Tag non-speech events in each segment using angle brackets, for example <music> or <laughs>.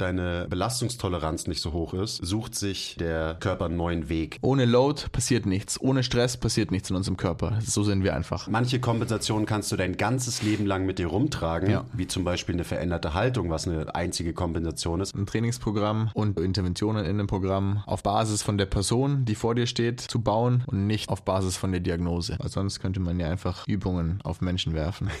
deine Belastungstoleranz nicht so hoch ist, sucht sich der Körper einen neuen Weg. Ohne Load passiert nichts. Ohne Stress passiert nichts in unserem Körper. So sind wir einfach. Manche Kompensationen kannst du dein ganzes Leben lang mit dir rumtragen, Ja. wie zum Beispiel eine veränderte Haltung, was eine einzige Kompensation ist. Ein Trainingsprogramm und Interventionen in dem Programm auf Basis von der Person, die vor dir steht, zu bauen und nicht auf Basis von der Diagnose. Weil sonst könnte man ja einfach Übungen auf Menschen werfen. <laughs>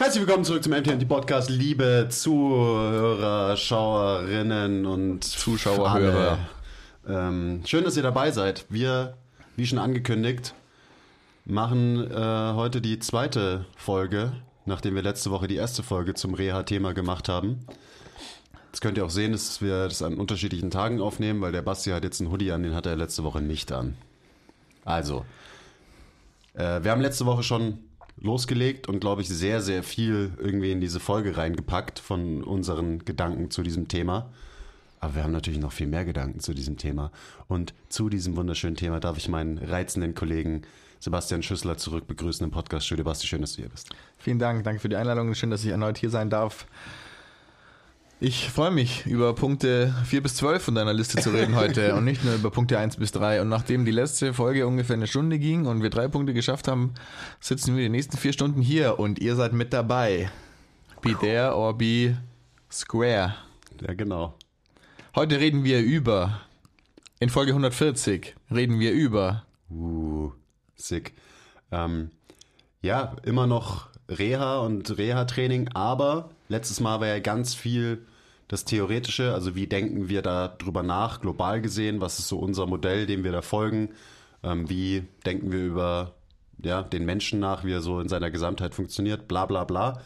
Herzlich willkommen zurück zum MTMT Podcast, liebe Zuhörer, Schauerinnen und Zuschauer, alle. Hörer. Ähm, schön, dass ihr dabei seid. Wir, wie schon angekündigt, machen äh, heute die zweite Folge, nachdem wir letzte Woche die erste Folge zum Reha-Thema gemacht haben. Jetzt könnt ihr auch sehen, dass wir das an unterschiedlichen Tagen aufnehmen, weil der Basti hat jetzt einen Hoodie an, den hat er letzte Woche nicht an. Also, äh, wir haben letzte Woche schon losgelegt und glaube ich sehr, sehr viel irgendwie in diese Folge reingepackt von unseren Gedanken zu diesem Thema. Aber wir haben natürlich noch viel mehr Gedanken zu diesem Thema. Und zu diesem wunderschönen Thema darf ich meinen reizenden Kollegen Sebastian Schüssler zurück begrüßen im Podcast-Studio. Basti, schön, dass du hier bist. Vielen Dank, danke für die Einladung. Schön, dass ich erneut hier sein darf. Ich freue mich, über Punkte 4 bis 12 von deiner Liste zu reden heute <laughs> und nicht nur über Punkte 1 bis 3. Und nachdem die letzte Folge ungefähr eine Stunde ging und wir drei Punkte geschafft haben, sitzen wir die nächsten vier Stunden hier und ihr seid mit dabei. Be there or be square. Ja, genau. Heute reden wir über, in Folge 140 reden wir über Uh, sick. Ähm, ja, immer noch Reha und Reha-Training, aber letztes Mal war ja ganz viel das Theoretische, also wie denken wir da drüber nach, global gesehen, was ist so unser Modell, dem wir da folgen, ähm, wie denken wir über ja, den Menschen nach, wie er so in seiner Gesamtheit funktioniert, bla bla bla.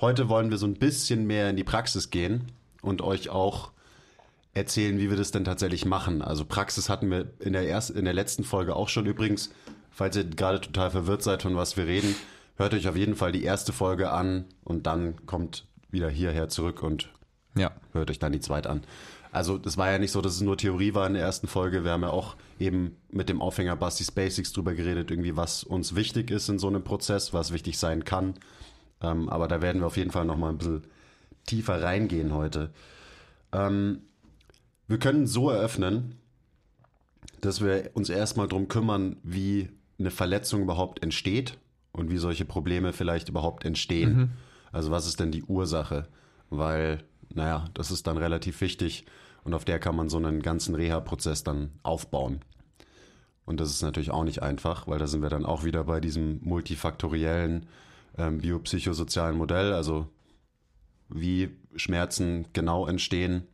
Heute wollen wir so ein bisschen mehr in die Praxis gehen und euch auch erzählen, wie wir das denn tatsächlich machen. Also Praxis hatten wir in der, ersten, in der letzten Folge auch schon übrigens. Falls ihr gerade total verwirrt seid, von was wir reden, hört euch auf jeden Fall die erste Folge an und dann kommt wieder hierher zurück und ja, hört euch dann die zweite an. Also das war ja nicht so, dass es nur Theorie war in der ersten Folge. Wir haben ja auch eben mit dem Aufhänger Bastis Basics drüber geredet, irgendwie was uns wichtig ist in so einem Prozess, was wichtig sein kann. Ähm, aber da werden wir auf jeden Fall nochmal ein bisschen tiefer reingehen heute. Ähm, wir können so eröffnen, dass wir uns erstmal drum kümmern, wie eine Verletzung überhaupt entsteht und wie solche Probleme vielleicht überhaupt entstehen. Also was ist denn die Ursache? Weil, naja, das ist dann relativ wichtig und auf der kann man so einen ganzen Reha-Prozess dann aufbauen. Und das ist natürlich auch nicht einfach, weil da sind wir dann auch wieder bei diesem multifaktoriellen ähm, biopsychosozialen Modell, also wie Schmerzen genau entstehen.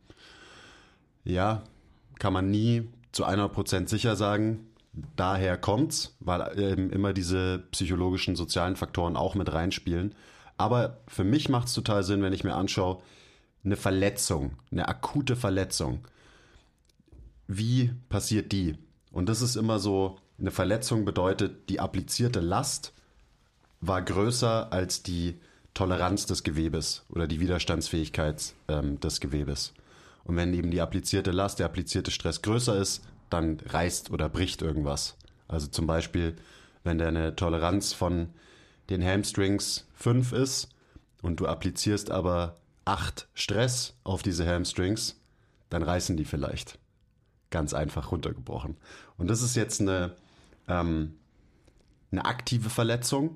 Ja, kann man nie zu 100% sicher sagen. Daher kommt's, weil eben immer diese psychologischen, sozialen Faktoren auch mit reinspielen. Aber für mich macht es total Sinn, wenn ich mir anschaue, eine Verletzung, eine akute Verletzung. Wie passiert die? Und das ist immer so, eine Verletzung bedeutet, die applizierte Last war größer als die Toleranz des Gewebes oder die Widerstandsfähigkeit ähm, des Gewebes. Und wenn eben die applizierte Last, der applizierte Stress größer ist, dann reißt oder bricht irgendwas. Also zum Beispiel, wenn deine Toleranz von den Hamstrings 5 ist und du applizierst aber 8 Stress auf diese Hamstrings, dann reißen die vielleicht. Ganz einfach runtergebrochen. Und das ist jetzt eine, ähm, eine aktive Verletzung.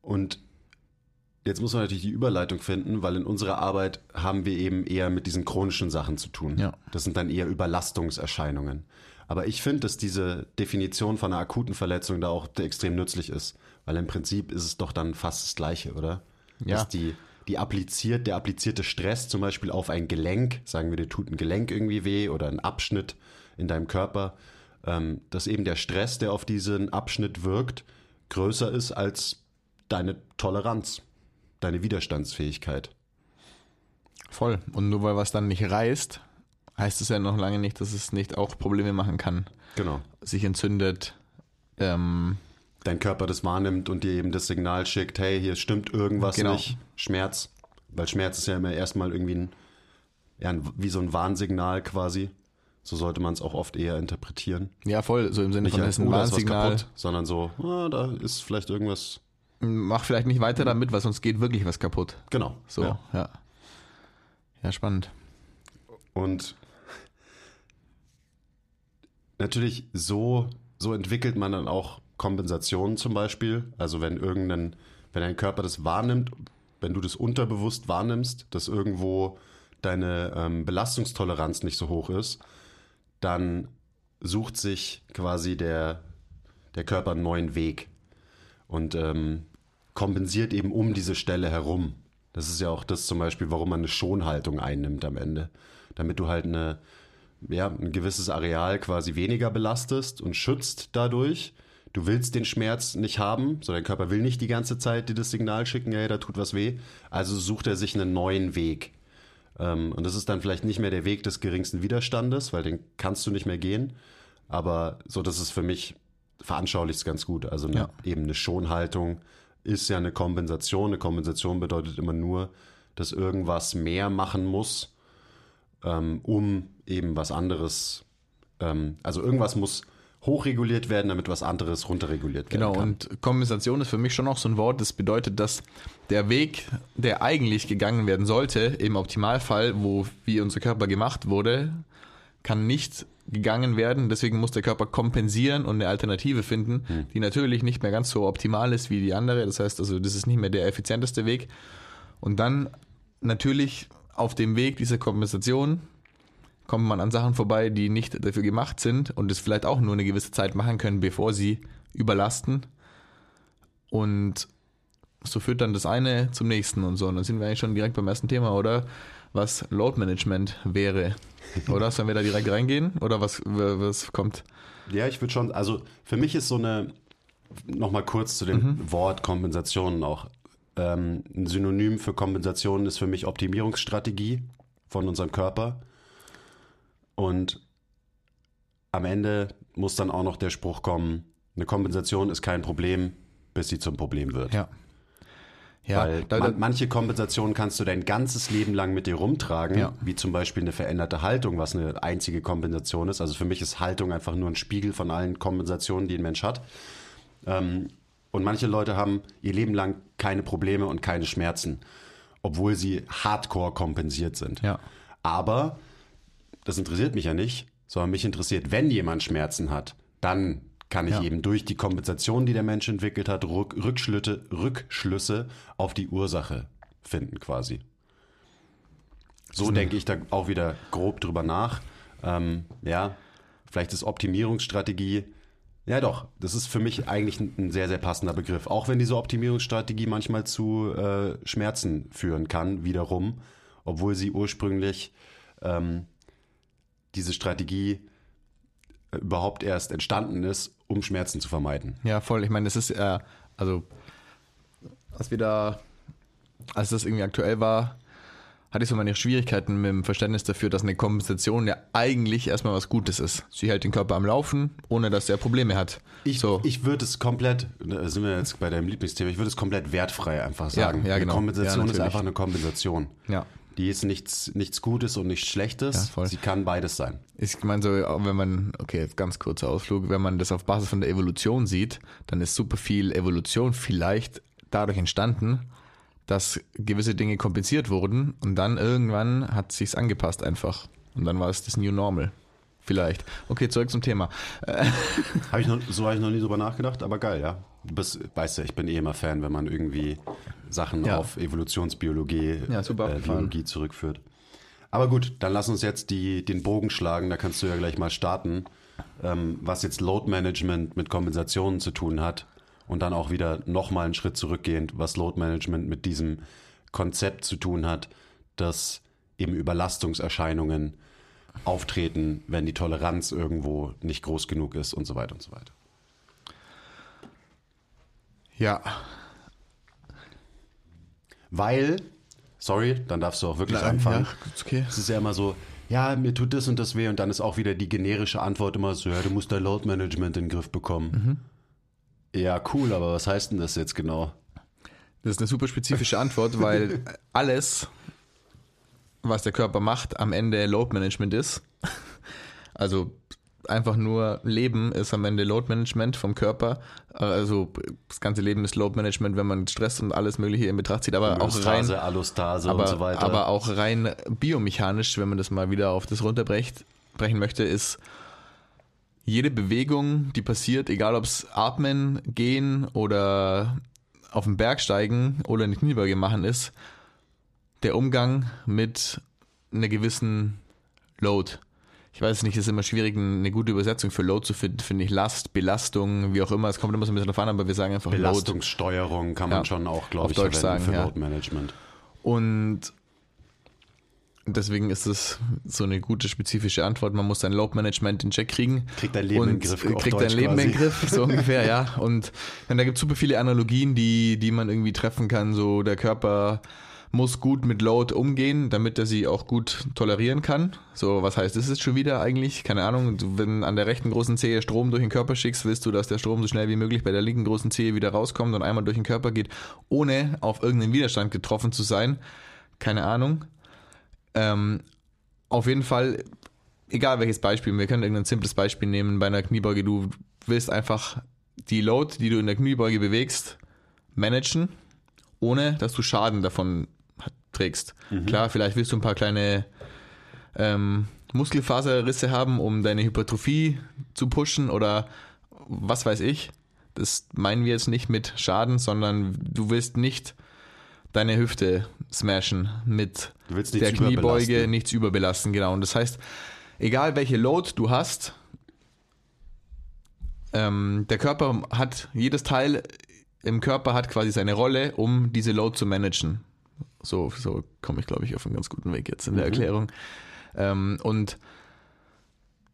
Und jetzt muss man natürlich die Überleitung finden, weil in unserer Arbeit haben wir eben eher mit diesen chronischen Sachen zu tun. Ja. Das sind dann eher Überlastungserscheinungen. Aber ich finde, dass diese Definition von einer akuten Verletzung da auch extrem nützlich ist, weil im Prinzip ist es doch dann fast das Gleiche, oder? Ja. Dass die, die appliziert, der applizierte Stress zum Beispiel auf ein Gelenk, sagen wir, dir tut ein Gelenk irgendwie weh oder ein Abschnitt in deinem Körper, ähm, dass eben der Stress, der auf diesen Abschnitt wirkt, größer ist als deine Toleranz, deine Widerstandsfähigkeit. Voll. Und nur weil was dann nicht reißt, heißt es ja noch lange nicht, dass es nicht auch Probleme machen kann. Genau. Sich entzündet. Ähm, Dein Körper das wahrnimmt und dir eben das Signal schickt, hey, hier stimmt irgendwas Genau. nicht. Schmerz. Weil Schmerz ist ja immer erstmal irgendwie ein, ja, ein, wie so ein Warnsignal quasi. So sollte man es auch oft eher interpretieren. ja, voll. So im Sinne Nicht von, als, das ist ein oh, ist Warnsignal. kaputt, sondern so, ah, da ist vielleicht irgendwas. Mach vielleicht nicht weiter damit, weil sonst geht wirklich was kaputt. Genau. So, Ja. ja. Ja, spannend. Und natürlich so, so entwickelt man dann auch Kompensationen zum Beispiel. Also wenn irgendein, wenn dein Körper das wahrnimmt, wenn du das unterbewusst wahrnimmst, dass irgendwo deine ähm, Belastungstoleranz nicht so hoch ist, dann sucht sich quasi der, der Körper einen neuen Weg und ähm, kompensiert eben um diese Stelle herum. Das ist ja auch das zum Beispiel, warum man eine Schonhaltung einnimmt am Ende. Damit du halt eine, ja, ein gewisses Areal quasi weniger belastest und schützt dadurch. Du willst den Schmerz nicht haben, so dein Körper will nicht die ganze Zeit dir das Signal schicken, hey, da tut was weh. Also sucht er sich einen neuen Weg. Ähm, und das ist dann vielleicht nicht mehr der Weg des geringsten Widerstandes, weil den kannst du nicht mehr gehen. Aber so, das ist für mich veranschaulicht ganz gut. Also eine, Ja. eben eine Schonhaltung ist ja eine Kompensation. Eine Kompensation bedeutet immer nur, dass irgendwas mehr machen muss, ähm, um eben was anderes, ähm, also irgendwas muss hochreguliert werden, damit was anderes runterreguliert werden Genau, kann. und Kompensation ist für mich schon auch so ein Wort, das bedeutet, dass der Weg, der eigentlich gegangen werden sollte, im Optimalfall, wo wie unser Körper gemacht wurde, kann nicht gegangen werden. Deswegen muss der Körper kompensieren und eine Alternative finden, Hm. die natürlich nicht mehr ganz so optimal ist wie die andere. Das heißt also, das ist nicht mehr der effizienteste Weg. Und dann natürlich auf dem Weg dieser Kompensation kommt man an Sachen vorbei, die nicht dafür gemacht sind und es vielleicht auch nur eine gewisse Zeit machen können, bevor sie überlasten. Und so führt dann das eine zum nächsten und so. Und dann sind wir eigentlich schon direkt beim ersten Thema, oder? Was Load Management wäre. <laughs> Oder sollen wir da direkt reingehen? Oder was, was kommt? Ja, ich würde schon, also für mich ist so eine, nochmal kurz zu dem Wort Kompensation auch. Ähm, ein Synonym für Kompensation ist für mich Optimierungsstrategie von unserem Körper. Und am Ende muss dann auch noch der Spruch kommen, eine Kompensation ist kein Problem, bis sie zum Problem wird. Ja. Ja, Weil da, da, man, manche Kompensationen kannst du dein ganzes Leben lang mit dir rumtragen, Ja. wie zum Beispiel eine veränderte Haltung, was eine einzige Kompensation ist. Also für mich ist Haltung einfach nur ein Spiegel von allen Kompensationen, die ein Mensch hat. Ähm, und manche Leute haben ihr Leben lang keine Probleme und keine Schmerzen, obwohl sie hardcore kompensiert sind. ja. Aber das interessiert mich ja nicht, sondern mich interessiert, wenn jemand Schmerzen hat, dann kann ich Ja. eben durch die Kompensation, die der Mensch entwickelt hat, Rück, Rückschlüsse, Rückschlüsse auf die Ursache finden quasi. So denke ich da auch wieder grob drüber nach. Ähm, ja, vielleicht ist Optimierungsstrategie, ja doch, das ist für mich eigentlich ein, ein sehr, sehr passender Begriff. Auch wenn diese Optimierungsstrategie manchmal zu äh, Schmerzen führen kann, wiederum, obwohl sie ursprünglich ähm, diese Strategie äh, überhaupt erst entstanden ist, um Schmerzen zu vermeiden. Ja, voll. Ich meine, es ist, äh, also, als wir da, als das irgendwie aktuell war, hatte ich so meine Schwierigkeiten mit dem Verständnis dafür, dass eine Kompensation ja eigentlich erstmal was Gutes ist. Sie hält den Körper am Laufen, ohne dass er Probleme hat. Ich, so. ich würde es komplett, da sind wir jetzt bei deinem Lieblingsthema, ich würde es komplett wertfrei einfach Ja, sagen. ja, genau. Eine Kompensation Ja, ist einfach eine Kompensation. ja. Die ist nichts, nichts Gutes und nichts Schlechtes. Ja. Sie kann beides sein. Ich meine so, wenn man, okay, ganz kurzer Ausflug, wenn man das auf Basis von der Evolution sieht, dann ist super viel Evolution vielleicht dadurch entstanden, dass gewisse Dinge kompensiert wurden und dann irgendwann hat sich's angepasst einfach. Und dann war es das New Normal. Vielleicht. Okay, zurück zum Thema. Hab ich noch, so habe ich noch nie drüber nachgedacht, aber geil, ja. Du bist, weißt ja, ich bin eh immer Fan, wenn man irgendwie Sachen Ja. auf Evolutionsbiologie Ja, super äh. Biologie zurückführt. Aber gut, dann lass uns jetzt die, den Bogen schlagen, da kannst du ja gleich mal starten, ähm, was jetzt Load Management mit Kompensationen zu tun hat und dann auch wieder nochmal einen Schritt zurückgehend, was Load Management mit diesem Konzept zu tun hat, dass eben Überlastungserscheinungen auftreten, wenn die Toleranz irgendwo nicht groß genug ist und so weiter und so weiter. Ja, Weil, sorry, dann darfst du auch wirklich Na, anfangen. ja, okay. Es ist ja immer so, ja, mir tut das und das weh und dann ist auch wieder die generische Antwort immer so, ja, du musst dein Load Management in den Griff bekommen. Ja, cool, aber was heißt denn das jetzt genau? Das ist eine super spezifische Antwort, <laughs> weil alles, was der Körper macht, am Ende Load Management ist. Also einfach nur Leben ist am Ende Load Management vom Körper. Also das ganze Leben ist Load Management, wenn man Stress und alles Mögliche in Betracht zieht, aber auch rein, Allostase aber, und so weiter. aber auch rein biomechanisch, wenn man das mal wieder auf das runterbrechen brechen möchte, ist jede Bewegung, die passiert, egal ob es atmen, gehen oder auf den Berg steigen oder eine Kniebeuge machen ist, der Umgang mit einer gewissen Load. Ich weiß nicht, es ist immer schwierig, eine gute Übersetzung für Load zu finden, finde ich. Last, Belastung, wie auch immer, es kommt immer so ein bisschen drauf an, aber wir sagen einfach Load. Belastungssteuerung kann man Ja, schon auch, glaube ich, Deutsch sagen, für ja. Load Management. Und deswegen ist es so eine gute spezifische Antwort. Man muss sein Load-Management in Check kriegen. Kriegt dein Leben und in den Griff, Kriegt Deutsch dein Leben in den quasi. Griff, so ungefähr, ja. Und dann, da gibt es super viele Analogien, die, die man irgendwie treffen kann. So der Körper muss gut mit Load umgehen, damit er sie auch gut tolerieren kann. So, was heißt das jetzt schon wieder eigentlich? Keine Ahnung. Wenn an der rechten großen Zehe Strom durch den Körper schickst, willst du, dass der Strom so schnell wie möglich bei der linken großen Zehe wieder rauskommt und einmal durch den Körper geht, ohne auf irgendeinen Widerstand getroffen zu sein. Keine Ahnung. Ähm, auf jeden Fall, egal welches Beispiel, wir können irgendein simples Beispiel nehmen bei einer Kniebeuge. Du willst einfach die Load, die du in der Kniebeuge bewegst, managen, ohne dass du Schaden davon trägst. Klar, vielleicht willst du ein paar kleine ähm, Muskelfaserrisse haben, um deine Hypertrophie zu pushen oder was weiß ich. Das meinen wir jetzt nicht mit Schaden, sondern du willst nicht deine Hüfte smashen mit nichts der Kniebeuge, nichts überbelasten, genau. Und das heißt, egal welche Load du hast, ähm, der Körper hat, jedes Teil im Körper hat quasi seine Rolle, um diese Load zu managen. So, so komme ich, glaube ich, auf einen ganz guten Weg jetzt in der Erklärung. Ähm, und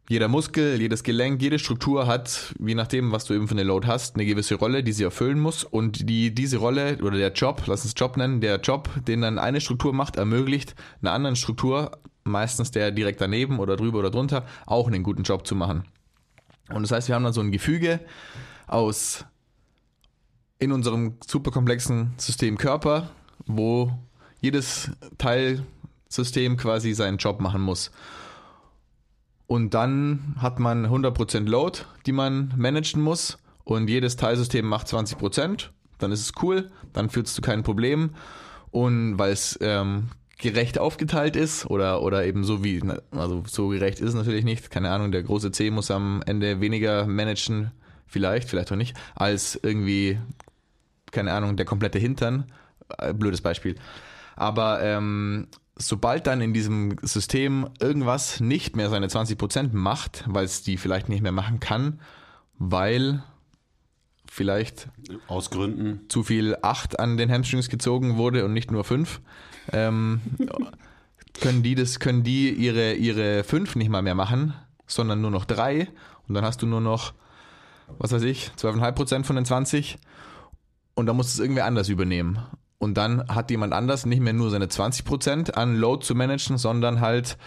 jeder Muskel, jedes Gelenk, jede Struktur hat, je nachdem, was du eben für eine Load hast, eine gewisse Rolle, die sie erfüllen muss. Und die, diese Rolle oder der Job, lass uns Job nennen, der Job, den dann eine Struktur macht, ermöglicht einer anderen Struktur, meistens der direkt daneben oder drüber oder drunter, auch einen guten Job zu machen. Und das heißt, wir haben dann so ein Gefüge aus in unserem superkomplexen System Körper, wo jedes Teilsystem quasi seinen Job machen muss. Und dann hat man 100% Load, die man managen muss. Und jedes Teilsystem macht 20%. Dann ist es cool. Dann führt es zu keinem Problem. Und weil es ähm, gerecht aufgeteilt ist oder, oder eben so wie, also so gerecht ist es natürlich nicht. Keine Ahnung, der große C muss am Ende weniger managen, vielleicht, vielleicht auch nicht, als irgendwie, keine Ahnung, der komplette Hintern. Äh, Blödes Beispiel. Aber ähm, sobald dann in diesem System irgendwas nicht mehr seine 20% macht, weil es die vielleicht nicht mehr machen kann, weil vielleicht Aus Gründen. zu viel 8 an den Hamstrings gezogen wurde und nicht nur 5, ähm, können die das, können die ihre, ihre 5 nicht mal mehr machen, sondern nur noch 3 und dann hast du nur noch, was weiß ich, 12,5% von den 20 und dann muss es irgendwer anders übernehmen. Und dann hat jemand anders nicht mehr nur seine 20% an Load zu managen, sondern halt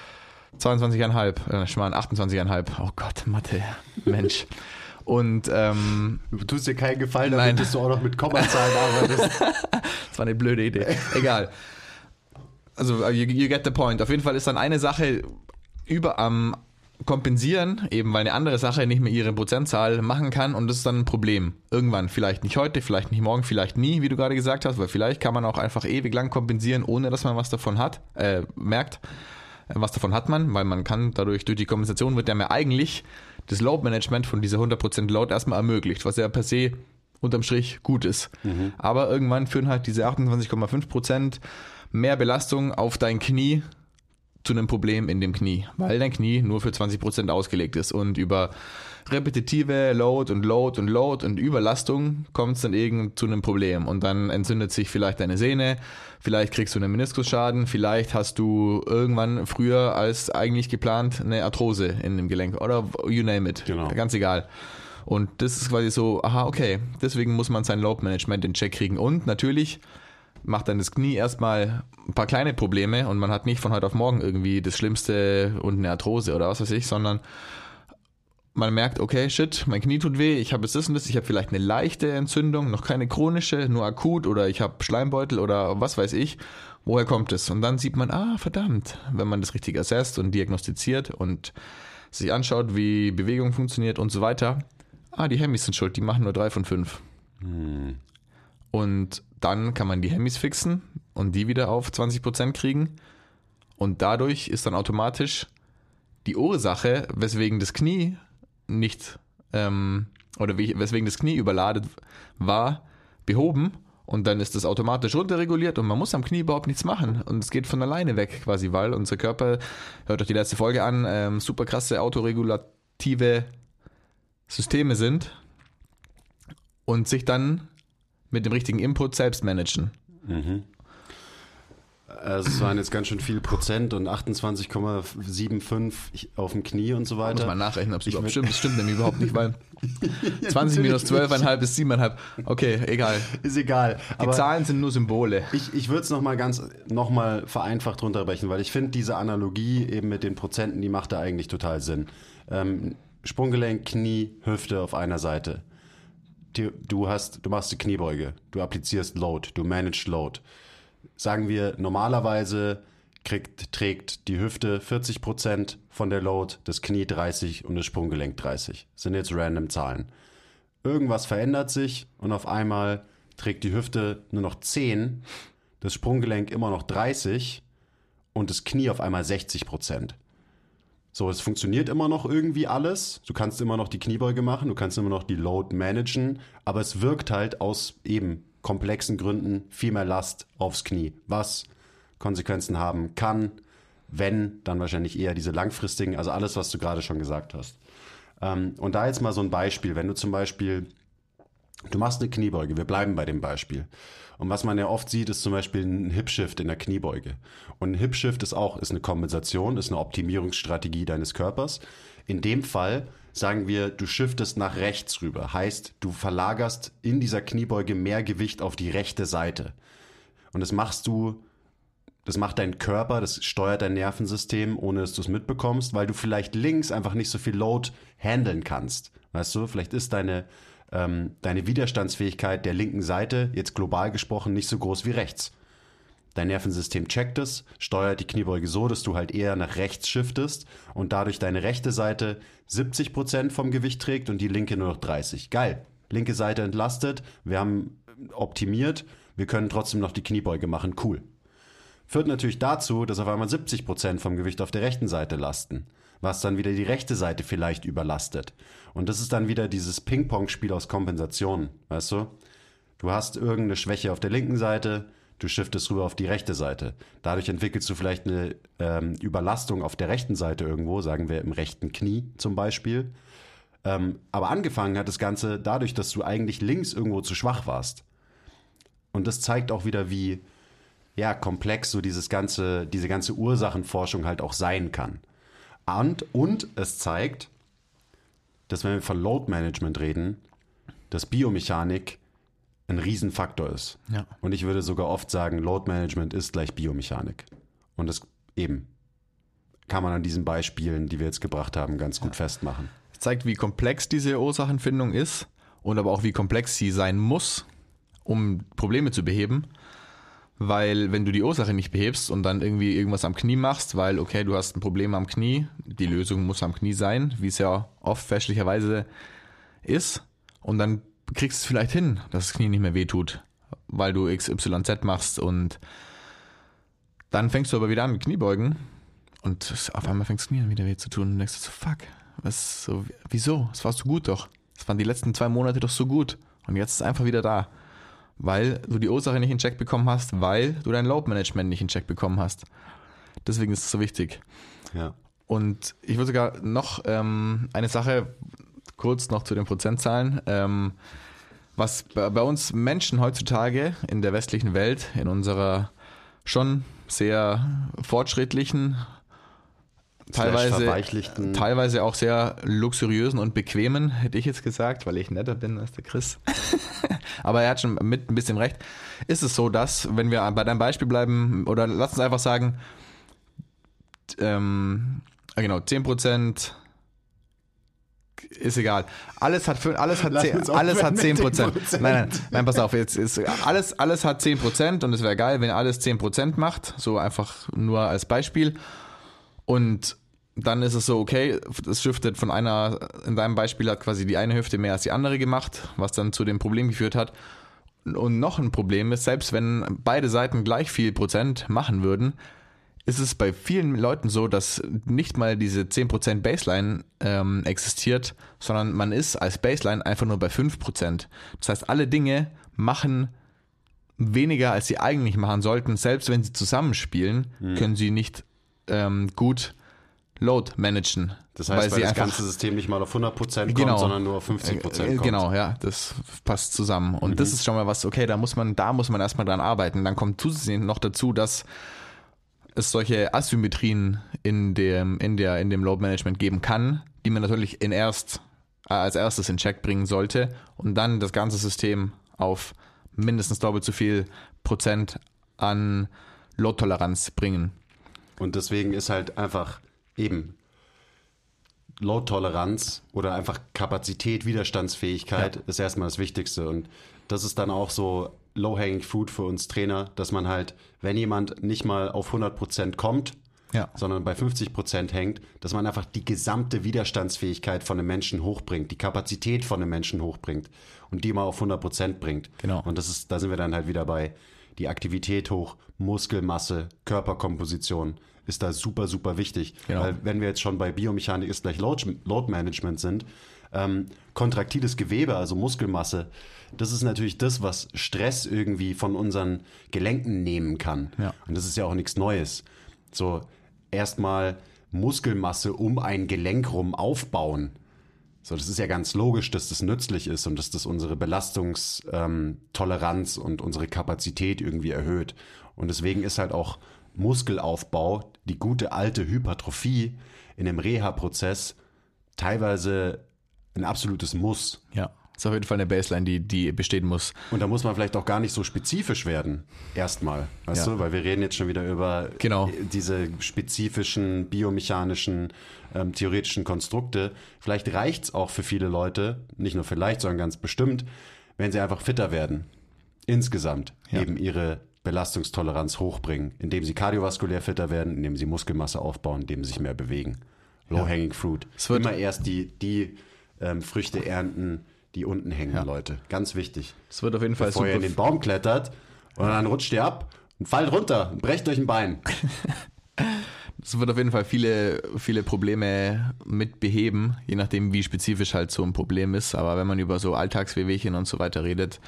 22,5, äh, Schmarrn, 28,5. Oh Gott, Mathe, Mensch. <laughs> Und ähm, Du tust dir keinen Gefallen, Nein. damit dass du auch noch mit Kommazahlen arbeitest. <laughs> Das war eine blöde Idee. Egal. Also, you, you get the point. Auf jeden Fall ist dann eine Sache über am Kompensieren, eben weil eine andere Sache nicht mehr ihre Prozentzahl machen kann und das ist dann ein Problem. Irgendwann, vielleicht nicht heute, vielleicht nicht morgen, vielleicht nie, wie du gerade gesagt hast, weil vielleicht kann man auch einfach ewig lang kompensieren, ohne dass man was davon hat, äh, merkt. Äh, Was davon hat man, weil man kann dadurch, durch die Kompensation wird ja mir eigentlich das Load-Management von dieser 100% Load erstmal ermöglicht, was ja per se unterm Strich gut ist. Aber irgendwann führen halt diese 28,5% mehr Belastung auf dein Knie zu einem Problem in dem Knie, weil dein Knie nur für 20% ausgelegt ist und über repetitive Load und Load und Load und Überlastung kommt es dann irgend zu einem Problem und dann entzündet sich vielleicht deine Sehne, vielleicht kriegst du einen Meniskusschaden, vielleicht hast du irgendwann früher als eigentlich geplant eine Arthrose in dem Gelenk oder you name it, Genau. ganz egal. Und das ist quasi so, aha, okay, deswegen muss man sein Load Management in Check kriegen und natürlich macht dann das Knie erstmal ein paar kleine Probleme und man hat nicht von heute auf morgen irgendwie das Schlimmste und eine Arthrose oder was weiß ich, sondern man merkt, okay, shit, mein Knie tut weh, ich habe jetzt das und das, ich habe vielleicht eine leichte Entzündung, noch keine chronische, nur akut oder ich habe Schleimbeutel oder was weiß ich. Woher kommt es? Und dann sieht man, ah, verdammt, wenn man das richtig assesst und diagnostiziert und sich anschaut, wie Bewegung funktioniert und so weiter. Ah, die Hemis sind schuld, die machen nur drei von fünf. Und dann kann man die Hemis fixen und die wieder auf 20% kriegen. Und dadurch ist dann automatisch die Ursache, weswegen das Knie nicht ähm, oder weswegen das Knie überladet war, behoben. Und dann ist das automatisch runterreguliert und man muss am Knie überhaupt nichts machen. Und es geht von alleine weg quasi, weil unser Körper, hört euch die letzte Folge an, ähm, super krasse autoregulative Systeme sind und sich dann mit dem richtigen Input selbst managen. Also es waren jetzt ganz schön viel Prozent und 28,75 auf dem Knie und so Muss weiter. mal nachrechnen, ob es überhaupt stimmt. Das stimmt nämlich überhaupt nicht, weil <laughs> 20 minus 12,5 ist 7,5. Okay, egal. Ist egal. Die Aber Zahlen sind nur Symbole. ich, ich würde es nochmal ganz, nochmal vereinfacht runterbrechen, weil ich finde diese Analogie eben mit den Prozenten, die macht da eigentlich total Sinn. Ähm, Sprunggelenk, Knie, Hüfte auf einer Seite. Du, hast, du machst die Kniebeuge, du applizierst Load, du managst Load. Sagen wir, normalerweise kriegt, trägt die Hüfte 40% von der Load, das Knie 30 und das Sprunggelenk 30. Das sind jetzt random Zahlen. Irgendwas verändert sich und auf einmal trägt die Hüfte nur noch 10, das Sprunggelenk immer noch 30 und das Knie auf einmal 60 Prozent. So, es funktioniert immer noch irgendwie alles. Du kannst immer noch die Kniebeuge machen, du kannst immer noch die Load managen, aber es wirkt halt aus eben komplexen Gründen viel mehr Last aufs Knie, was Konsequenzen haben kann, wenn, dann wahrscheinlich eher diese langfristigen, also alles, was du gerade schon gesagt hast. Ähm, und da jetzt mal so ein Beispiel, wenn du zum Beispiel Du machst eine Kniebeuge, wir bleiben bei dem Beispiel. Und was man ja oft sieht, ist zum Beispiel ein Hip-Shift in der Kniebeuge. Und ein Hip-Shift ist auch ist eine Kompensation, ist eine Optimierungsstrategie deines Körpers. In dem Fall sagen wir, du shiftest nach rechts rüber. Heißt, du verlagerst in dieser Kniebeuge mehr Gewicht auf die rechte Seite. Und das machst du, das macht dein Körper, das steuert dein Nervensystem, ohne dass du es mitbekommst, weil du vielleicht links einfach nicht so viel Load handeln kannst. Weißt du, vielleicht ist deine, ähm, deine Widerstandsfähigkeit der linken Seite, jetzt global gesprochen, nicht so groß wie rechts. Dein Nervensystem checkt es, steuert die Kniebeuge so, dass du halt eher nach rechts shiftest und dadurch deine rechte Seite 70% vom Gewicht trägt und die linke nur noch 30. Geil. Linke Seite entlastet, wir haben optimiert, wir können trotzdem noch die Kniebeuge machen. Cool. Führt natürlich dazu, dass auf einmal 70% vom Gewicht auf der rechten Seite lasten, was dann wieder die rechte Seite vielleicht überlastet. Und das ist dann wieder dieses Ping-Pong-Spiel aus Kompensationen, weißt du? Du hast irgendeine Schwäche auf der linken Seite, du shiftest rüber auf die rechte Seite. Dadurch entwickelst du vielleicht eine ähm, Überlastung auf der rechten Seite irgendwo, sagen wir im rechten Knie zum Beispiel. Ähm, aber angefangen hat das Ganze dadurch, dass du eigentlich links irgendwo zu schwach warst. Und das zeigt auch wieder, wie ja, komplex so dieses ganze, diese ganze Ursachenforschung halt auch sein kann. Und, und es zeigt, dass wenn wir von Load Management reden, dass Biomechanik ein Riesenfaktor ist. Ja. Und ich würde sogar oft sagen, Load Management ist gleich Biomechanik. Und das eben kann man an diesen Beispielen, die wir jetzt gebracht haben, ganz gut festmachen. Es zeigt, wie komplex diese Ursachenfindung ist und aber auch, wie komplex sie sein muss, um Probleme zu beheben. Weil wenn du die Ursache nicht behebst und dann irgendwie irgendwas am Knie machst, weil, okay, du hast ein Problem am Knie, die Lösung muss am Knie sein, wie es ja oft fälschlicherweise ist, und dann kriegst du es vielleicht hin, dass das Knie nicht mehr wehtut, weil du XYZ machst und dann fängst du aber wieder an mit Kniebeugen und auf einmal fängt das Knie an wieder weh zu tun und denkst du so, fuck, was, so, wieso? Das warst du gut doch. Das waren die letzten zwei Monate doch so gut. Und jetzt ist es einfach wieder da. Weil du die Ursache nicht in Check bekommen hast, weil du dein Load-Management nicht in Check bekommen hast. Deswegen ist es so wichtig. Ja. Und ich würde sogar noch ähm, eine Sache kurz noch zu den Prozentzahlen. Ähm, was bei, bei uns Menschen heutzutage in der westlichen Welt, in unserer schon sehr fortschrittlichen, teilweise, teilweise auch sehr luxuriösen und bequemen, hätte ich jetzt gesagt, weil ich netter bin als der Chris. <laughs> Aber er hat schon mit ein bisschen recht. Ist es so, dass, wenn wir bei deinem Beispiel bleiben, oder lass uns einfach sagen, ähm, ah, genau, 10% ist egal. Alles hat, fün- alles hat, Lass 10, uns alles hat aufhören 10 mit den Prozent. Nein, nein, nein, pass auf, jetzt ist alles, alles hat 10 Prozent und es wäre geil, wenn alles 10 Prozent macht. So einfach nur als Beispiel. Und dann ist es so, okay, das shiftet von einer, in deinem Beispiel hat quasi die eine Hüfte mehr als die andere gemacht, was dann zu dem Problem geführt hat. Und noch ein Problem ist, selbst wenn beide Seiten gleich viel Prozent machen würden, ist es bei vielen Leuten so, dass nicht mal diese 10% Baseline ähm, existiert, sondern man ist als Baseline einfach nur bei 5%. Das heißt, alle Dinge machen weniger, als sie eigentlich machen sollten. Selbst wenn sie zusammenspielen, können sie nicht ähm, gut Load managen. Das heißt, weil, sie das ganze System nicht mal auf 100% kommt, Genau. sondern nur auf 50% äh, kommt. Genau, ja, das passt zusammen. Und das ist schon mal was, okay, da muss man, da muss man erstmal dran arbeiten. Dann kommt zusätzlich noch dazu, dass es solche Asymmetrien in dem, in der, in dem Load Management geben kann, die man natürlich in erst, äh, als erstes in Check bringen sollte und dann das ganze System auf mindestens doppelt so viel Prozent an Load-Toleranz bringen. Und deswegen ist halt einfach eben Load-Toleranz oder einfach Kapazität, Widerstandsfähigkeit ist erstmal das Wichtigste. Und das ist dann auch so low-hanging fruit für uns Trainer, dass man halt, wenn jemand nicht mal auf 100% kommt, Ja. sondern bei 50% hängt, dass man einfach die gesamte Widerstandsfähigkeit von einem Menschen hochbringt, die Kapazität von einem Menschen hochbringt und die mal auf 100% bringt. Genau. Und das ist, da sind wir dann halt wieder bei die Aktivität hoch, Muskelmasse, Körperkomposition ist da super, super wichtig. Genau. Weil wenn wir jetzt schon bei Biomechanik ist gleich Load, Load Management sind, ähm, kontraktiles Gewebe, also Muskelmasse, das ist natürlich das, was Stress irgendwie von unseren Gelenken nehmen kann. Ja. Und das ist ja auch nichts Neues. So, erstmal Muskelmasse um ein Gelenk rum aufbauen. So, das ist ja ganz logisch, dass das nützlich ist und dass das unsere Belastungstoleranz ähm, und unsere Kapazität irgendwie erhöht. Und deswegen ist halt auch Muskelaufbau, die gute alte Hypertrophie in dem Reha-Prozess teilweise ein absolutes Muss. Ja. Ist auf jeden Fall eine Baseline, die, die bestehen muss. Und da muss man vielleicht auch gar nicht so spezifisch werden. Erstmal. Weißt Ja. du? Weil wir reden jetzt schon wieder über Genau. diese spezifischen, biomechanischen, ähm, theoretischen Konstrukte. Vielleicht reicht's auch für viele Leute, nicht nur vielleicht, sondern ganz bestimmt, wenn sie einfach fitter werden. Insgesamt Ja. eben ihre Belastungstoleranz hochbringen, indem sie kardiovaskulär fitter werden, indem sie Muskelmasse aufbauen, indem sie sich mehr bewegen. Low-hanging fruit. Es wird- Immer erst die, die ähm, Früchte ernten, die unten hängen, Ja. Leute. Ganz wichtig. Es wird auf jeden Fall Bevor ihr in super. den Baum klettert und dann rutscht ihr ab und fallt runter und brecht euch ein Bein. <laughs> Es wird auf jeden Fall viele, viele Probleme mit beheben, je nachdem, wie spezifisch halt so ein Problem ist. Aber wenn man über so Alltagswehwehchen und so weiter redet,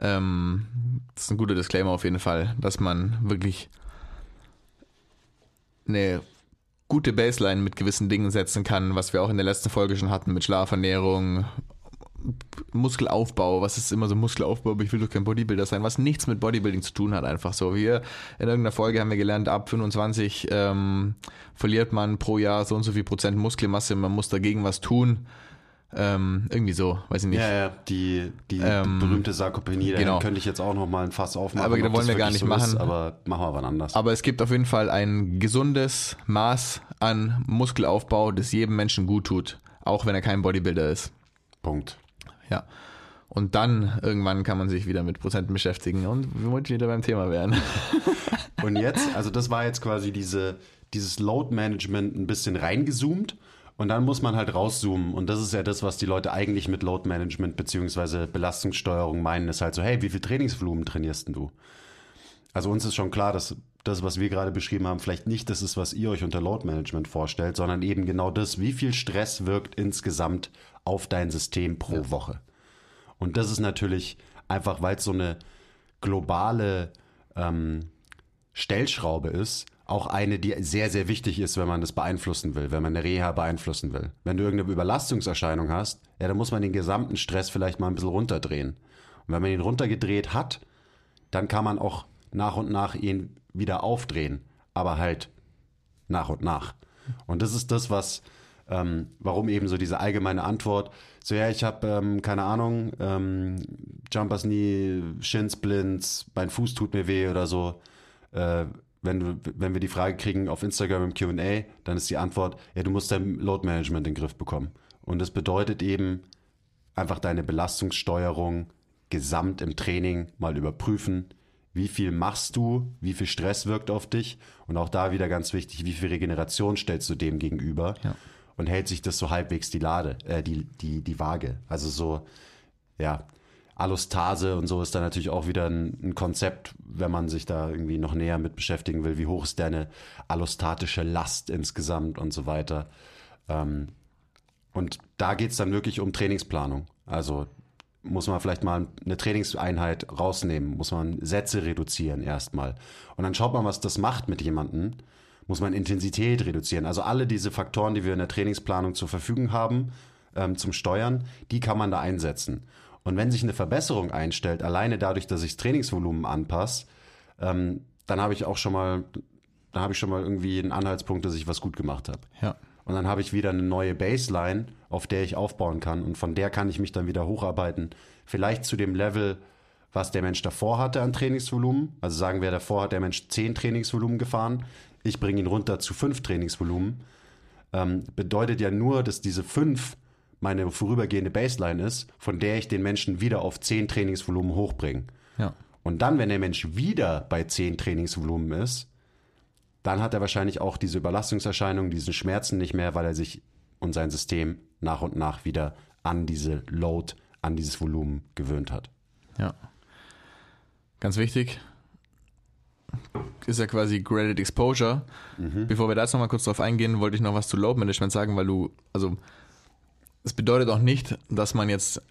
ähm, das ist ein guter Disclaimer auf jeden Fall, dass man wirklich eine gute Baseline mit gewissen Dingen setzen kann, was wir auch in der letzten Folge schon hatten mit Schlafernährung, Muskelaufbau, was ist immer so Muskelaufbau, aber ich will doch kein Bodybuilder sein, was nichts mit Bodybuilding zu tun hat, einfach so. Wir in irgendeiner Folge haben wir gelernt, ab 25 ähm, verliert man pro Jahr so und so viel Prozent Muskelmasse, man muss dagegen was tun. Ähm, irgendwie so, weiß ich nicht. Ja, ja, die, die Ähm, berühmte Sarkopenie, da genau. könnte ich jetzt auch noch mal ein Fass aufmachen. Aber da wollen wir gar nicht so Ist, machen. aber machen wir wann anders. Aber es gibt auf jeden Fall ein gesundes Maß an Muskelaufbau, das jedem Menschen gut tut, auch wenn er kein Bodybuilder ist. Punkt. Ja. Und dann irgendwann kann man sich wieder mit Prozenten beschäftigen und wir wollen wieder beim Thema werden. <laughs> Und jetzt, also das war jetzt quasi diese, dieses Load-Management ein bisschen reingezoomt und dann muss man halt rauszoomen. Und das ist ja das, was die Leute eigentlich mit Load-Management beziehungsweise Belastungssteuerung meinen, ist halt so, hey, wie viel Trainingsvolumen trainierst denn du? Also uns ist schon klar, dass das, was wir gerade beschrieben haben, vielleicht nicht das ist, was ihr euch unter Load-Management vorstellt, sondern eben genau das, wie viel Stress wirkt insgesamt auf dein System pro Woche. Und das ist natürlich einfach, weil es so eine globale ähm, Stellschraube ist, auch eine, die sehr, sehr wichtig ist, wenn man das beeinflussen will, wenn man eine Reha beeinflussen will. Wenn du irgendeine Überlastungserscheinung hast, ja, dann muss man den gesamten Stress vielleicht mal ein bisschen runterdrehen. Und wenn man ihn runtergedreht hat, dann kann man auch nach und nach ihn wieder aufdrehen, aber halt nach und nach. Und das ist das, was, ähm, warum eben so diese allgemeine Antwort, so ja, ich habe ähm, keine Ahnung, ähm, Jumpers Knee, Shinsplints, mein Fuß tut mir weh oder so. Äh, wenn, wenn wir die Frage kriegen auf Instagram im QA, dann ist die Antwort, ja, du musst dein Load Management in den Griff bekommen. Und das bedeutet eben einfach deine Belastungssteuerung gesamt im Training mal überprüfen. Wie viel machst du? Wie viel Stress wirkt auf dich? Und auch da wieder ganz wichtig, wie viel Regeneration stellst du dem gegenüber? Ja. Und hält sich das so halbwegs die Lade, äh, die, die, die Waage? Also so, ja, Allostase und so ist da natürlich auch wieder ein, ein, Konzept, wenn man sich da irgendwie noch näher mit beschäftigen will. Wie hoch ist deine allostatische Last insgesamt und so weiter. Ähm, und da geht es dann wirklich um Trainingsplanung. Also muss man vielleicht mal eine Trainingseinheit rausnehmen, muss man Sätze reduzieren erstmal. Und dann schaut man, was das macht mit jemandem. Muss man Intensität reduzieren. Also alle diese Faktoren, die wir in der Trainingsplanung zur Verfügung haben, ähm, zum Steuern, die kann man da einsetzen. Und wenn sich eine Verbesserung einstellt, alleine dadurch, dass ich das Trainingsvolumen anpasse, ähm, dann habe ich auch schon mal, dann habe ich schon mal irgendwie einen Anhaltspunkt, dass ich was gut gemacht habe. Ja. Und dann habe ich wieder eine neue Baseline, auf der ich aufbauen kann. Und von der kann ich mich dann wieder hocharbeiten. Vielleicht zu dem Level, was der Mensch davor hatte an Trainingsvolumen. Also sagen wir, davor hat der Mensch 10 Trainingsvolumen gefahren. Ich bringe ihn runter zu 5 Trainingsvolumen. Ähm, bedeutet ja nur, dass diese 5 meine vorübergehende Baseline ist, von der ich den Menschen wieder auf 10 Trainingsvolumen hochbringe. Ja. Und dann, wenn der Mensch wieder bei 10 Trainingsvolumen ist, dann hat er wahrscheinlich auch diese Überlastungserscheinungen, diesen Schmerzen nicht mehr, weil er sich und sein System nach und nach wieder an diese Load, an dieses Volumen gewöhnt hat. Ja. Ganz wichtig. Ist ja quasi Graded Exposure. Mhm. Bevor wir da jetzt nochmal kurz drauf eingehen, wollte ich noch was zu Load Management sagen, weil du, also es bedeutet auch nicht, dass man jetzt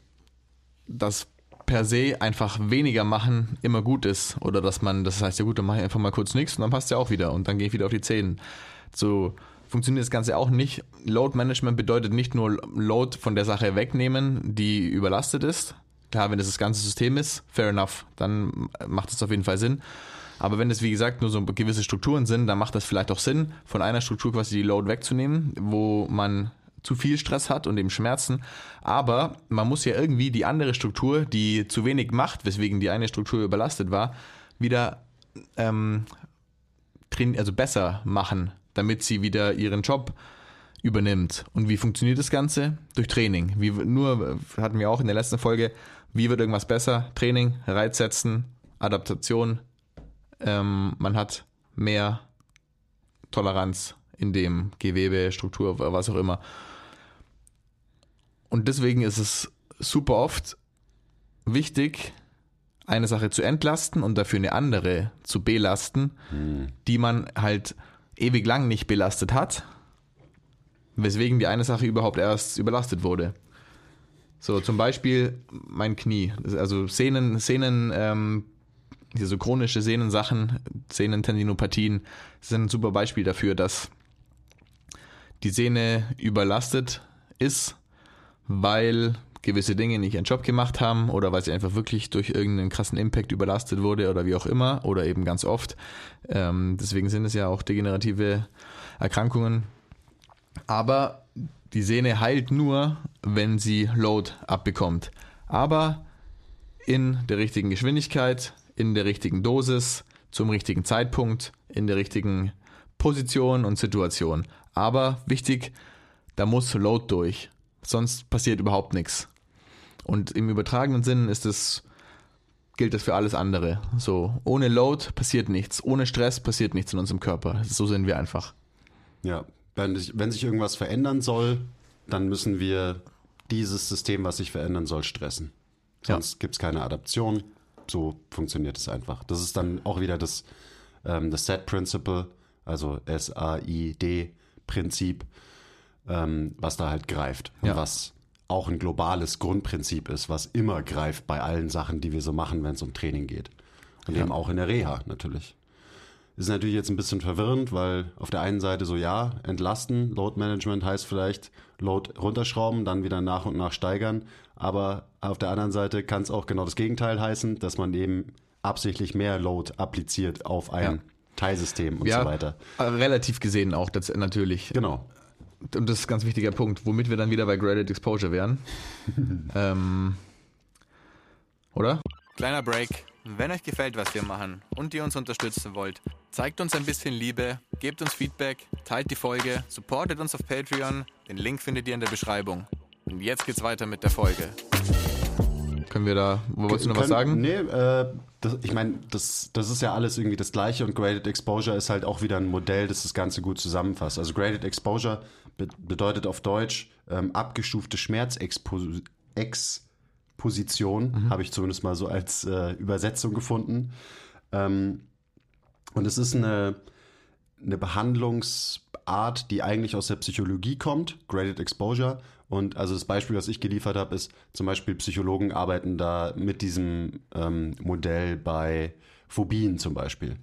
das per se einfach weniger machen immer gut ist. Oder dass man, das heißt, ja gut, dann mache ich einfach mal kurz nichts und dann passt ja auch wieder und dann gehe ich wieder auf die Zehen. So funktioniert das Ganze auch nicht. Load Management bedeutet nicht nur Load von der Sache wegnehmen, die überlastet ist. Klar, wenn das das ganze System ist, fair enough, dann macht es auf jeden Fall Sinn. Aber wenn es, wie gesagt, nur so gewisse Strukturen sind, dann macht das vielleicht auch Sinn, von einer Struktur quasi die Load wegzunehmen, wo man zu viel Stress hat und eben Schmerzen. Aber man muss ja irgendwie die andere Struktur, die zu wenig macht, weswegen die eine Struktur überlastet war, wieder ähm, also besser machen, damit sie wieder ihren Job übernimmt. Und wie funktioniert das Ganze? Durch Training. Wie nur hatten wir auch in der letzten Folge, wie wird irgendwas besser? Training, Reiz setzen, Adaptation. Ähm, man hat mehr Toleranz in dem Gewebe, Struktur, was auch immer. Und deswegen ist es super oft wichtig, eine Sache zu entlasten und dafür eine andere zu belasten, mhm. die man halt ewig lang nicht belastet hat, weswegen die eine Sache überhaupt erst überlastet wurde. So, zum Beispiel mein Knie. Also Sehnen, Sehnen, ähm, diese chronische Sehnensachen, Sehnentendinopathien sind ein super Beispiel dafür, dass die Sehne überlastet ist weil gewisse Dinge nicht ihren Job gemacht haben oder weil sie einfach wirklich durch irgendeinen krassen Impact überlastet wurde oder wie auch immer oder eben ganz oft. Ähm, deswegen sind es ja auch degenerative Erkrankungen. Aber die Sehne heilt nur, wenn sie Load abbekommt. Aber in der richtigen Geschwindigkeit, in der richtigen Dosis, zum richtigen Zeitpunkt, in der richtigen Position und Situation. Aber wichtig, da muss Load durch sonst passiert überhaupt nichts. Und im übertragenen Sinn ist es, gilt das für alles andere. So, ohne Load passiert nichts, ohne Stress passiert nichts in unserem Körper. So sind wir einfach. Ja, wenn, wenn sich irgendwas verändern soll, dann müssen wir dieses System, was sich verändern soll, stressen. Sonst ja. gibt es keine Adaption. So funktioniert es einfach. Das ist dann auch wieder das, ähm, das Set Principle, also S-A-I-D-Prinzip ähm, was da halt greift. Und ja. was auch ein globales Grundprinzip ist, was immer greift bei allen Sachen, die wir so machen, wenn es um Training geht. Und ja. eben auch in der Reha natürlich. ist natürlich jetzt ein bisschen verwirrend, weil auf der einen Seite so ja, entlasten, Load Management heißt vielleicht Load runterschrauben, dann wieder nach und nach steigern, aber auf der anderen Seite kann es auch genau das Gegenteil heißen, dass man eben absichtlich mehr Load appliziert auf ein Ja. Teilsystem und ja, so weiter. äh, relativ gesehen auch, das natürlich. Genau. Und das ist ein ganz wichtiger Punkt, womit wir dann wieder bei Graded Exposure wären. <laughs> ähm, oder? Kleiner Break. Wenn euch gefällt, was wir machen und ihr uns unterstützen wollt, zeigt uns ein bisschen Liebe, gebt uns Feedback, teilt die Folge, supportet uns auf Patreon. Den Link findet ihr in der Beschreibung. Und jetzt geht's weiter mit der Folge. Können wir da, wo wolltest du noch was sagen? Nee, äh, das, ich meine, das, das ist ja alles irgendwie das Gleiche und Graded Exposure ist halt auch wieder ein Modell, das das Ganze gut zusammenfasst. Also Graded Exposure be bedeutet auf Deutsch ähm, abgestufte Schmerzexposition, Mhm. habe ich zumindest mal so als äh, Übersetzung gefunden. Ähm, und es ist eine, eine Behandlungsart, die eigentlich aus der Psychologie kommt, Graded Exposure. Und also das Beispiel, was ich geliefert habe, ist zum Beispiel Psychologen arbeiten da mit diesem ähm, Modell bei Phobien zum Beispiel.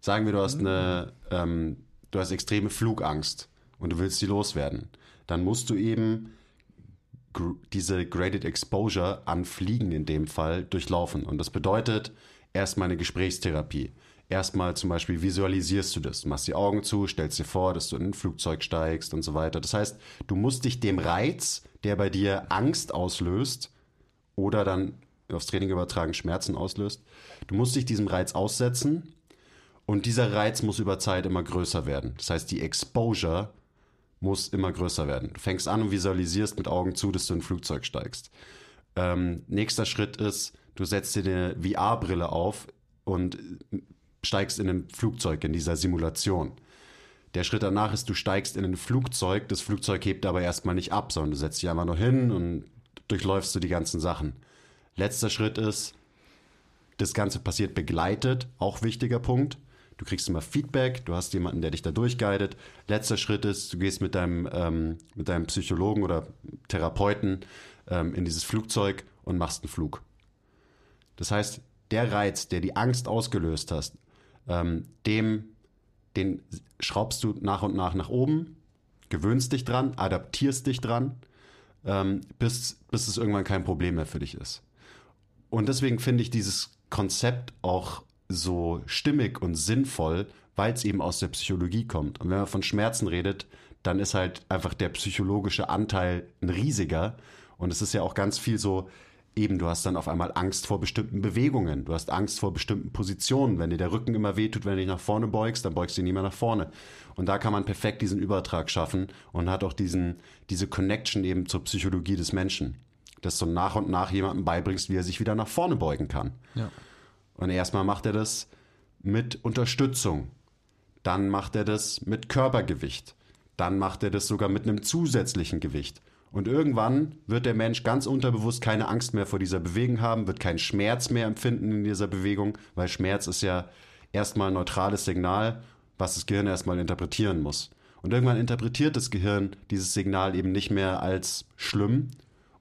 Sagen wir, du hast eine, ähm, du hast extreme Flugangst und du willst die loswerden. Dann musst du eben gr- diese Graded Exposure an Fliegen in dem Fall durchlaufen. Und das bedeutet erstmal eine Gesprächstherapie. Erstmal zum Beispiel visualisierst du das. Machst die Augen zu, stellst dir vor, dass du in ein Flugzeug steigst und so weiter. Das heißt, du musst dich dem Reiz, der bei dir Angst auslöst oder dann aufs Training übertragen Schmerzen auslöst, du musst dich diesem Reiz aussetzen und dieser Reiz muss über Zeit immer größer werden. Das heißt, die Exposure muss immer größer werden. Du fängst an und visualisierst mit Augen zu, dass du in ein Flugzeug steigst. Ähm, nächster Schritt ist, du setzt dir eine VR-Brille auf und steigst in ein Flugzeug in dieser Simulation. Der Schritt danach ist, du steigst in ein Flugzeug, das Flugzeug hebt aber erstmal nicht ab, sondern du setzt dich einfach nur hin und durchläufst du die ganzen Sachen. Letzter Schritt ist, das Ganze passiert begleitet, auch wichtiger Punkt. Du kriegst immer Feedback, du hast jemanden, der dich da durchguidet. Letzter Schritt ist, du gehst mit deinem, ähm, mit deinem Psychologen oder Therapeuten ähm, in dieses Flugzeug und machst einen Flug. Das heißt, der Reiz, der die Angst ausgelöst hast, ähm, dem, den schraubst du nach und nach nach oben, gewöhnst dich dran, adaptierst dich dran, ähm, bis, bis es irgendwann kein Problem mehr für dich ist. Und deswegen finde ich dieses Konzept auch so stimmig und sinnvoll, weil es eben aus der Psychologie kommt. Und wenn man von Schmerzen redet, dann ist halt einfach der psychologische Anteil ein riesiger. Und es ist ja auch ganz viel so, eben du hast dann auf einmal Angst vor bestimmten Bewegungen. Du hast Angst vor bestimmten Positionen. Wenn dir der Rücken immer wehtut, wenn du dich nach vorne beugst, dann beugst du dich nie mehr nach vorne. Und da kann man perfekt diesen Übertrag schaffen und hat auch diesen, diese Connection eben zur Psychologie des Menschen. Dass du nach und nach jemandem beibringst, wie er sich wieder nach vorne beugen kann. Ja. Und erstmal macht er das mit Unterstützung. Dann macht er das mit Körpergewicht. Dann macht er das sogar mit einem zusätzlichen Gewicht. Und irgendwann wird der Mensch ganz unterbewusst keine Angst mehr vor dieser Bewegung haben, wird keinen Schmerz mehr empfinden in dieser Bewegung, weil Schmerz ist ja erstmal ein neutrales Signal, was das Gehirn erstmal interpretieren muss. Und irgendwann interpretiert das Gehirn dieses Signal eben nicht mehr als schlimm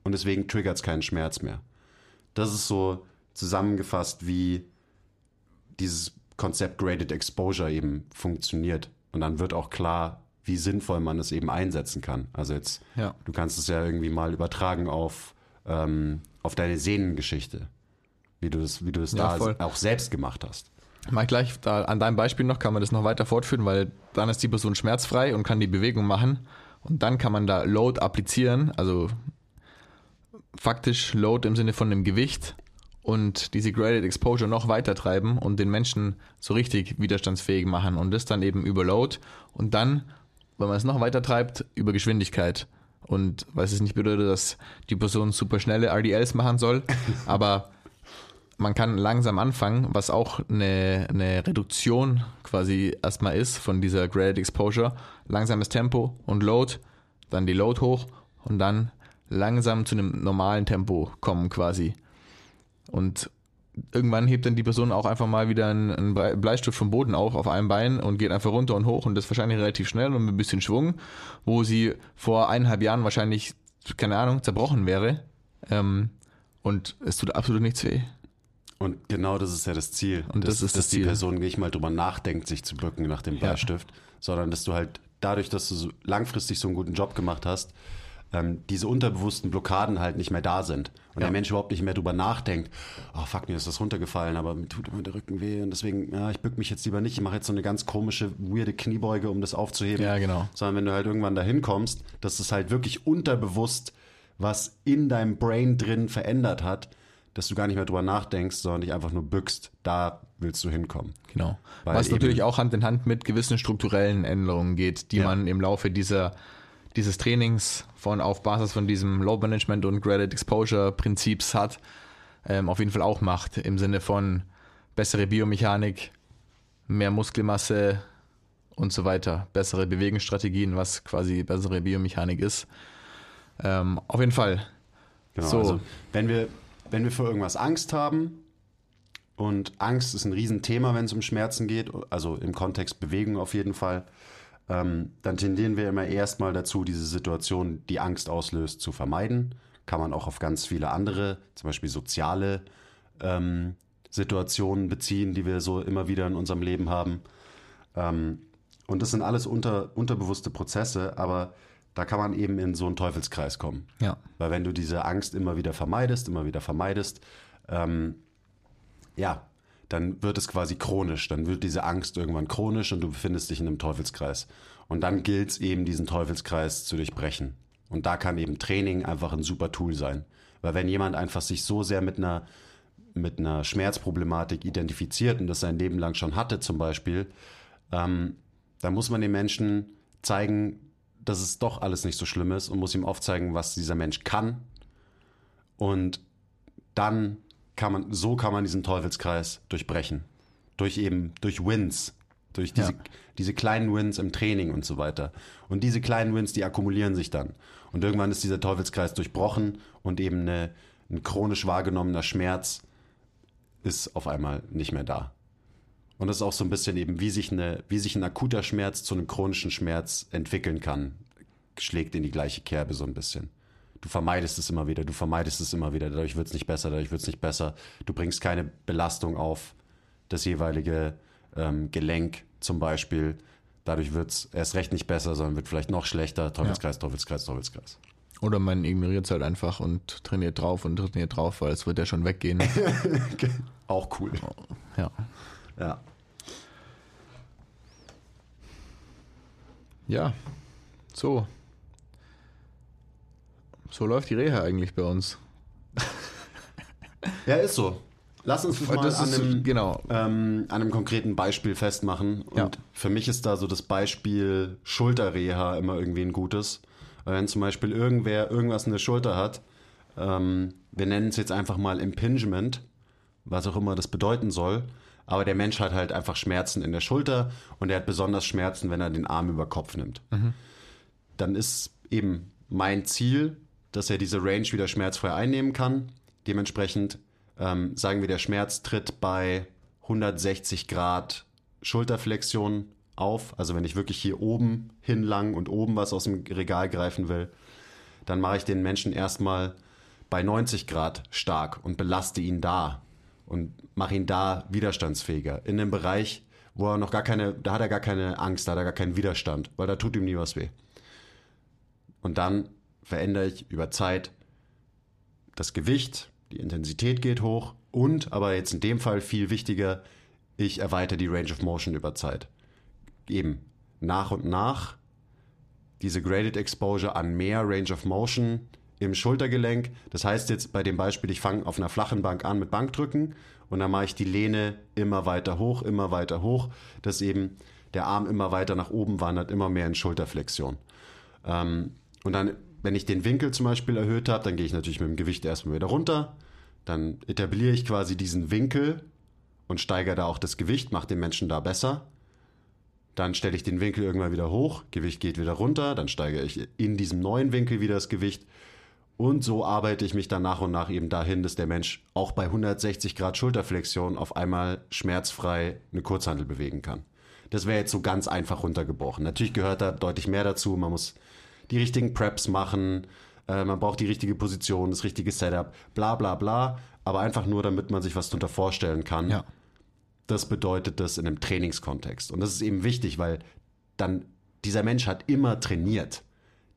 und deswegen triggert es keinen Schmerz mehr. Das ist so zusammengefasst, wie dieses Konzept Graded Exposure eben funktioniert. Und dann wird auch klar, wie sinnvoll man es eben einsetzen kann. Also jetzt, Ja. du kannst es ja irgendwie mal übertragen auf, ähm, auf deine Sehnengeschichte. Wie du das, wie du das Ja, da voll. auch selbst gemacht hast. Mal gleich da, an deinem Beispiel noch kann man das noch weiter fortführen, weil dann ist die Person schmerzfrei und kann die Bewegung machen. Und dann kann man da Load applizieren, also faktisch Load im Sinne von dem Gewicht und diese Graded Exposure noch weiter treiben und den Menschen so richtig widerstandsfähig machen. Und das dann eben über Load und dann, wenn man es noch weiter treibt, über Geschwindigkeit. Und was es nicht bedeutet, dass die Person super schnelle RDLs machen soll, <laughs> aber man kann langsam anfangen, was auch eine, eine Reduktion quasi erstmal ist von dieser Graded Exposure. Langsames Tempo und Load, dann die Load hoch und dann langsam zu einem normalen Tempo kommen quasi. Und irgendwann hebt dann die Person auch einfach mal wieder einen, Bleistift vom Boden auf, auf einem Bein und geht einfach runter und hoch und das wahrscheinlich relativ schnell und mit ein bisschen Schwung, wo sie vor eineinhalb Jahren wahrscheinlich, keine Ahnung, zerbrochen wäre. Ähm, und es tut absolut nichts weh. Und genau das ist ja das Ziel. Und das dass, ist dass das die Ziel. Person nicht mal drüber nachdenkt, sich zu bücken nach dem Ja. Bleistift, sondern dass du halt dadurch, dass du so langfristig so einen guten Job gemacht hast, ähm, diese unterbewussten Blockaden halt nicht mehr da sind. Und Ja. der Mensch überhaupt nicht mehr drüber nachdenkt, oh fuck, mir ist das runtergefallen, aber mir tut immer der Rücken weh und deswegen, ja, ich bück mich jetzt lieber nicht, ich mache jetzt so eine ganz komische, weirde Kniebeuge, um das aufzuheben. Ja, genau. Sondern wenn du halt irgendwann dahin kommst, dass es halt wirklich unterbewusst was in deinem Brain drin verändert hat, dass du gar nicht mehr drüber nachdenkst, sondern dich einfach nur bückst. Da willst du hinkommen. Genau. Weil Was natürlich auch Hand in Hand mit gewissen strukturellen Änderungen geht, die Ja. man im Laufe dieser, dieses Trainings von auf Basis von diesem Load Management und Graded Exposure Prinzips hat, ähm, auf jeden Fall auch macht. Im Sinne von bessere Biomechanik, mehr Muskelmasse und so weiter, bessere Bewegungsstrategien, was quasi bessere Biomechanik ist. Ähm, auf jeden Fall. Genau, So. also wenn wir, wenn wir für irgendwas Angst haben, und Angst ist ein Riesenthema, wenn es um Schmerzen geht, also im Kontext Bewegung auf jeden Fall, ähm, dann tendieren wir immer erstmal dazu, diese Situation, die Angst auslöst, zu vermeiden. Kann man auch auf ganz viele andere, zum Beispiel soziale ähm, Situationen beziehen, die wir so immer wieder in unserem Leben haben. Ähm, und das sind alles unter, unterbewusste Prozesse, aber da kann man eben in so einen Teufelskreis kommen. Ja. Weil wenn du diese Angst immer wieder vermeidest, immer wieder vermeidest, ähm, ja, dann wird es quasi chronisch. Dann wird diese Angst irgendwann chronisch und du befindest dich in einem Teufelskreis. Und dann gilt es eben, diesen Teufelskreis zu durchbrechen. Und da kann eben Training einfach ein super Tool sein. Weil wenn jemand einfach sich so sehr mit einer, mit einer Schmerzproblematik identifiziert und das sein Leben lang schon hatte zum Beispiel, ähm, dann muss man den Menschen zeigen, dass es doch alles nicht so schlimm ist und muss ihm aufzeigen, was dieser Mensch kann. Und dann kann man, so kann man diesen Teufelskreis durchbrechen. Durch eben, durch Wins. Durch diese, Ja. diese kleinen Wins im Training und so weiter. Und diese kleinen Wins, die akkumulieren sich dann. Und irgendwann ist dieser Teufelskreis durchbrochen und eben eine, ein chronisch wahrgenommener Schmerz ist auf einmal nicht mehr da. Und das ist auch so ein bisschen eben, wie sich, eine, wie sich ein akuter Schmerz zu einem chronischen Schmerz entwickeln kann, schlägt in die gleiche Kerbe so ein bisschen. Du vermeidest es immer wieder, du vermeidest es immer wieder, dadurch wird es nicht besser, dadurch wird es nicht besser. Du bringst keine Belastung auf das jeweilige ähm, Gelenk zum Beispiel. Dadurch wird es erst recht nicht besser, sondern wird vielleicht noch schlechter. Teufelskreis, Teufelskreis, Teufelskreis. Oder man ignoriert es halt einfach und trainiert drauf und trainiert drauf, weil es wird ja schon weggehen. <laughs> Auch cool. ja. Ja. Ja, so. So läuft die Reha eigentlich bei uns. <laughs> Ja, ist so. Lass uns das mal an einem, genau. ähm, an einem konkreten Beispiel festmachen. Und Ja. für mich ist da so das Beispiel Schulterreha immer irgendwie ein gutes. Wenn zum Beispiel irgendwer irgendwas in der Schulter hat, ähm, wir nennen es jetzt einfach mal Impingement, was auch immer das bedeuten soll, aber der Mensch hat halt einfach Schmerzen in der Schulter und er hat besonders Schmerzen, wenn er den Arm über Kopf nimmt. Dann ist eben mein Ziel, dass er diese Range wieder schmerzfrei einnehmen kann. Dementsprechend ähm, sagen wir, der Schmerz tritt bei 160 Grad Schulterflexion auf. Also wenn ich wirklich hier oben hinlang und oben was aus dem Regal greifen will, dann mache ich den Menschen erstmal bei 90 Grad stark und belaste ihn da und mache ihn da widerstandsfähiger. In einem Bereich, wo er noch gar keine, da hat er gar keine Angst, da hat er gar keinen Widerstand, weil da tut ihm nie was weh. Und dann verändere ich über Zeit das Gewicht, die Intensität geht hoch und, aber jetzt in dem Fall viel wichtiger, ich erweitere die Range of Motion über Zeit. Eben nach und nach diese Graded Exposure an mehr Range of Motion im Schultergelenk. Das heißt jetzt bei dem Beispiel, ich fange auf einer flachen Bank an mit Bankdrücken und dann mache ich die Lehne immer weiter hoch, immer weiter hoch, dass eben der Arm immer weiter nach oben wandert, immer mehr in Schulterflexion. Ähm, und dann, wenn ich den Winkel zum Beispiel erhöht habe, dann gehe ich natürlich mit dem Gewicht erstmal wieder runter. Dann etabliere ich quasi diesen Winkel und steigere da auch das Gewicht, mache den Menschen da besser. Dann stelle ich den Winkel irgendwann wieder hoch, Gewicht geht wieder runter, dann steigere ich in diesem neuen Winkel wieder das Gewicht. Und so arbeite ich mich dann nach und nach eben dahin, dass der Mensch auch bei 160 Grad Schulterflexion auf einmal schmerzfrei eine Kurzhandel bewegen kann. Das wäre jetzt so ganz einfach runtergebrochen. Natürlich gehört da deutlich mehr dazu. Man muss die richtigen Preps machen, äh, man braucht die richtige Position, das richtige Setup, bla bla bla. aber einfach nur, damit man sich was darunter vorstellen kann. Ja. Das bedeutet das in einem Trainingskontext. Und das ist eben wichtig, weil dann dieser Mensch hat immer trainiert.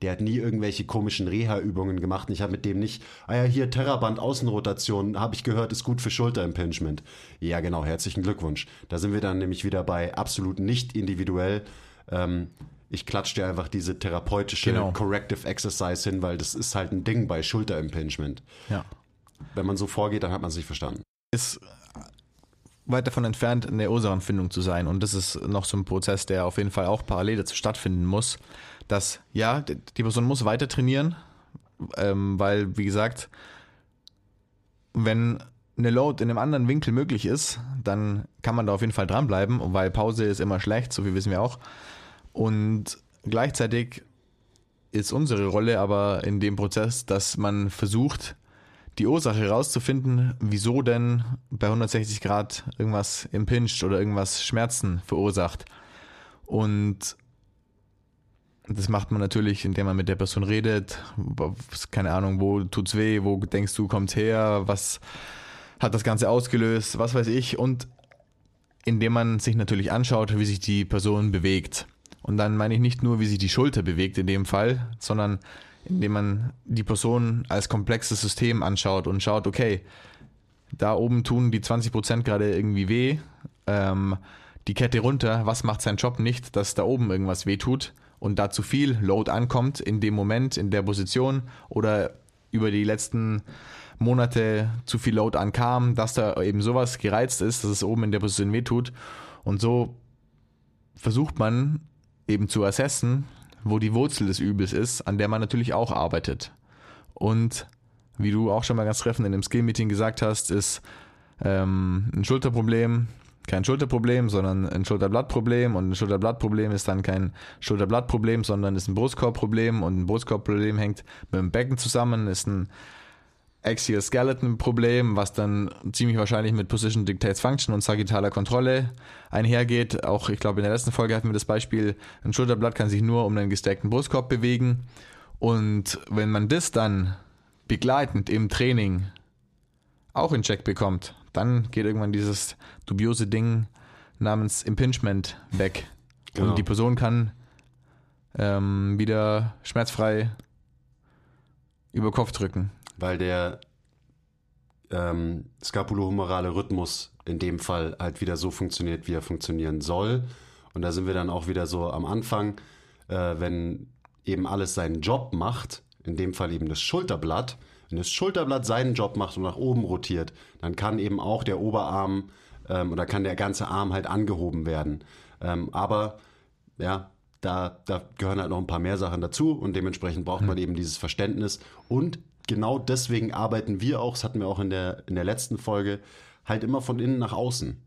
Der hat nie irgendwelche komischen Reha-Übungen gemacht. Und ich habe mit dem nicht, ah ja, hier Terraband Außenrotation, habe ich gehört, ist gut für Schulterimpingement. Ja, genau, herzlichen Glückwunsch. Da sind wir dann nämlich wieder bei absolut nicht individuell. Ähm, ich klatsche dir einfach diese therapeutische Genau. Corrective Exercise hin, weil das ist halt ein Ding bei Schulterimpingement. Ja. Wenn man so vorgeht, dann hat man es nicht verstanden. ist weit davon entfernt, eine Ursachenfindung zu sein. Und das ist noch so ein Prozess, der auf jeden Fall auch parallel dazu stattfinden muss, dass, ja, die die Person muss weiter trainieren, ähm, weil, wie gesagt, wenn eine Load in einem anderen Winkel möglich ist, dann kann man da auf jeden Fall dranbleiben, weil Pause ist immer schlecht, so viel wissen wir auch. Und gleichzeitig ist unsere Rolle aber in dem Prozess, dass man versucht, die Ursache herauszufinden, wieso denn bei 160 Grad irgendwas impingt oder irgendwas Schmerzen verursacht. Und das macht man natürlich, indem man mit der Person redet. Keine Ahnung, wo tut's weh, wo denkst du, kommt's her, was hat das Ganze ausgelöst, was weiß ich. Und indem man sich natürlich anschaut, wie sich die Person bewegt. Und dann meine ich nicht nur, wie sich die Schulter bewegt in dem Fall, sondern indem man die Person als komplexes System anschaut und schaut, okay, da oben tun die 20% gerade irgendwie weh, ähm, die Kette runter, was macht sein Job nicht, dass da oben irgendwas weh tut und da zu viel Load ankommt in dem Moment, in der Position oder über die letzten Monate zu viel Load ankam, dass da eben sowas gereizt ist, dass es oben in der Position weh tut. Und so versucht man eben zu assessen, wo die Wurzel des Übels ist, an der man natürlich auch arbeitet. Und wie du auch schon mal ganz treffend in dem Skill-Meeting gesagt hast, ist ähm, ein Schulterproblem kein Schulterproblem, sondern ein Schulterblattproblem und ein Schulterblattproblem ist dann kein Schulterblattproblem, sondern ist ein Brustkorbproblem und ein Brustkorbproblem hängt mit dem Becken zusammen, ist ein Axial Skeleton Problem, was dann ziemlich wahrscheinlich mit Position Dictates Function und sagittaler Kontrolle einhergeht. Auch ich glaube in der letzten Folge hatten wir das Beispiel, ein Schulterblatt kann sich nur um einen gestackten Brustkorb bewegen und wenn man das dann begleitend im Training auch in Check bekommt, dann geht irgendwann dieses dubiose Ding namens Impingement weg. Genau. Und die Person kann ähm, wieder schmerzfrei über Kopf drücken. Weil der ähm, scapulohumerale Rhythmus in dem Fall halt wieder so funktioniert, wie er funktionieren soll. Und da sind wir dann auch wieder so am Anfang, äh, wenn eben alles seinen Job macht, in dem Fall eben das Schulterblatt, wenn das Schulterblatt seinen Job macht und nach oben rotiert, dann kann eben auch der Oberarm ähm, oder kann der ganze Arm halt angehoben werden. Ähm, aber ja, da, da gehören halt noch ein paar mehr Sachen dazu und dementsprechend braucht man eben dieses Verständnis. Und genau deswegen arbeiten wir auch, das hatten wir auch in der, in der letzten Folge, halt immer von innen nach außen.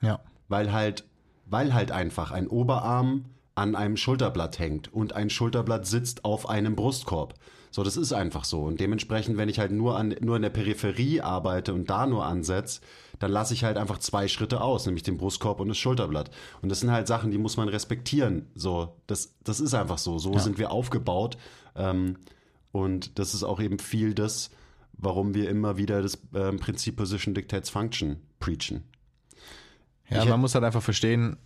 Ja. Weil halt, weil halt einfach ein Oberarm an einem Schulterblatt hängt und ein Schulterblatt sitzt auf einem Brustkorb. So, das ist einfach so. Und dementsprechend, wenn ich halt nur, an, nur in der Peripherie arbeite und da nur ansetze, dann lasse ich halt einfach zwei Schritte aus, nämlich den Brustkorb und das Schulterblatt. Und das sind halt Sachen, die muss man respektieren. So, das, das ist einfach so. So Ja. sind wir aufgebaut. Ähm, und das ist auch eben viel das, warum wir immer wieder das ähm, Prinzip Position Dictates Function preachen. Ja, Ich- man muss halt einfach verstehen,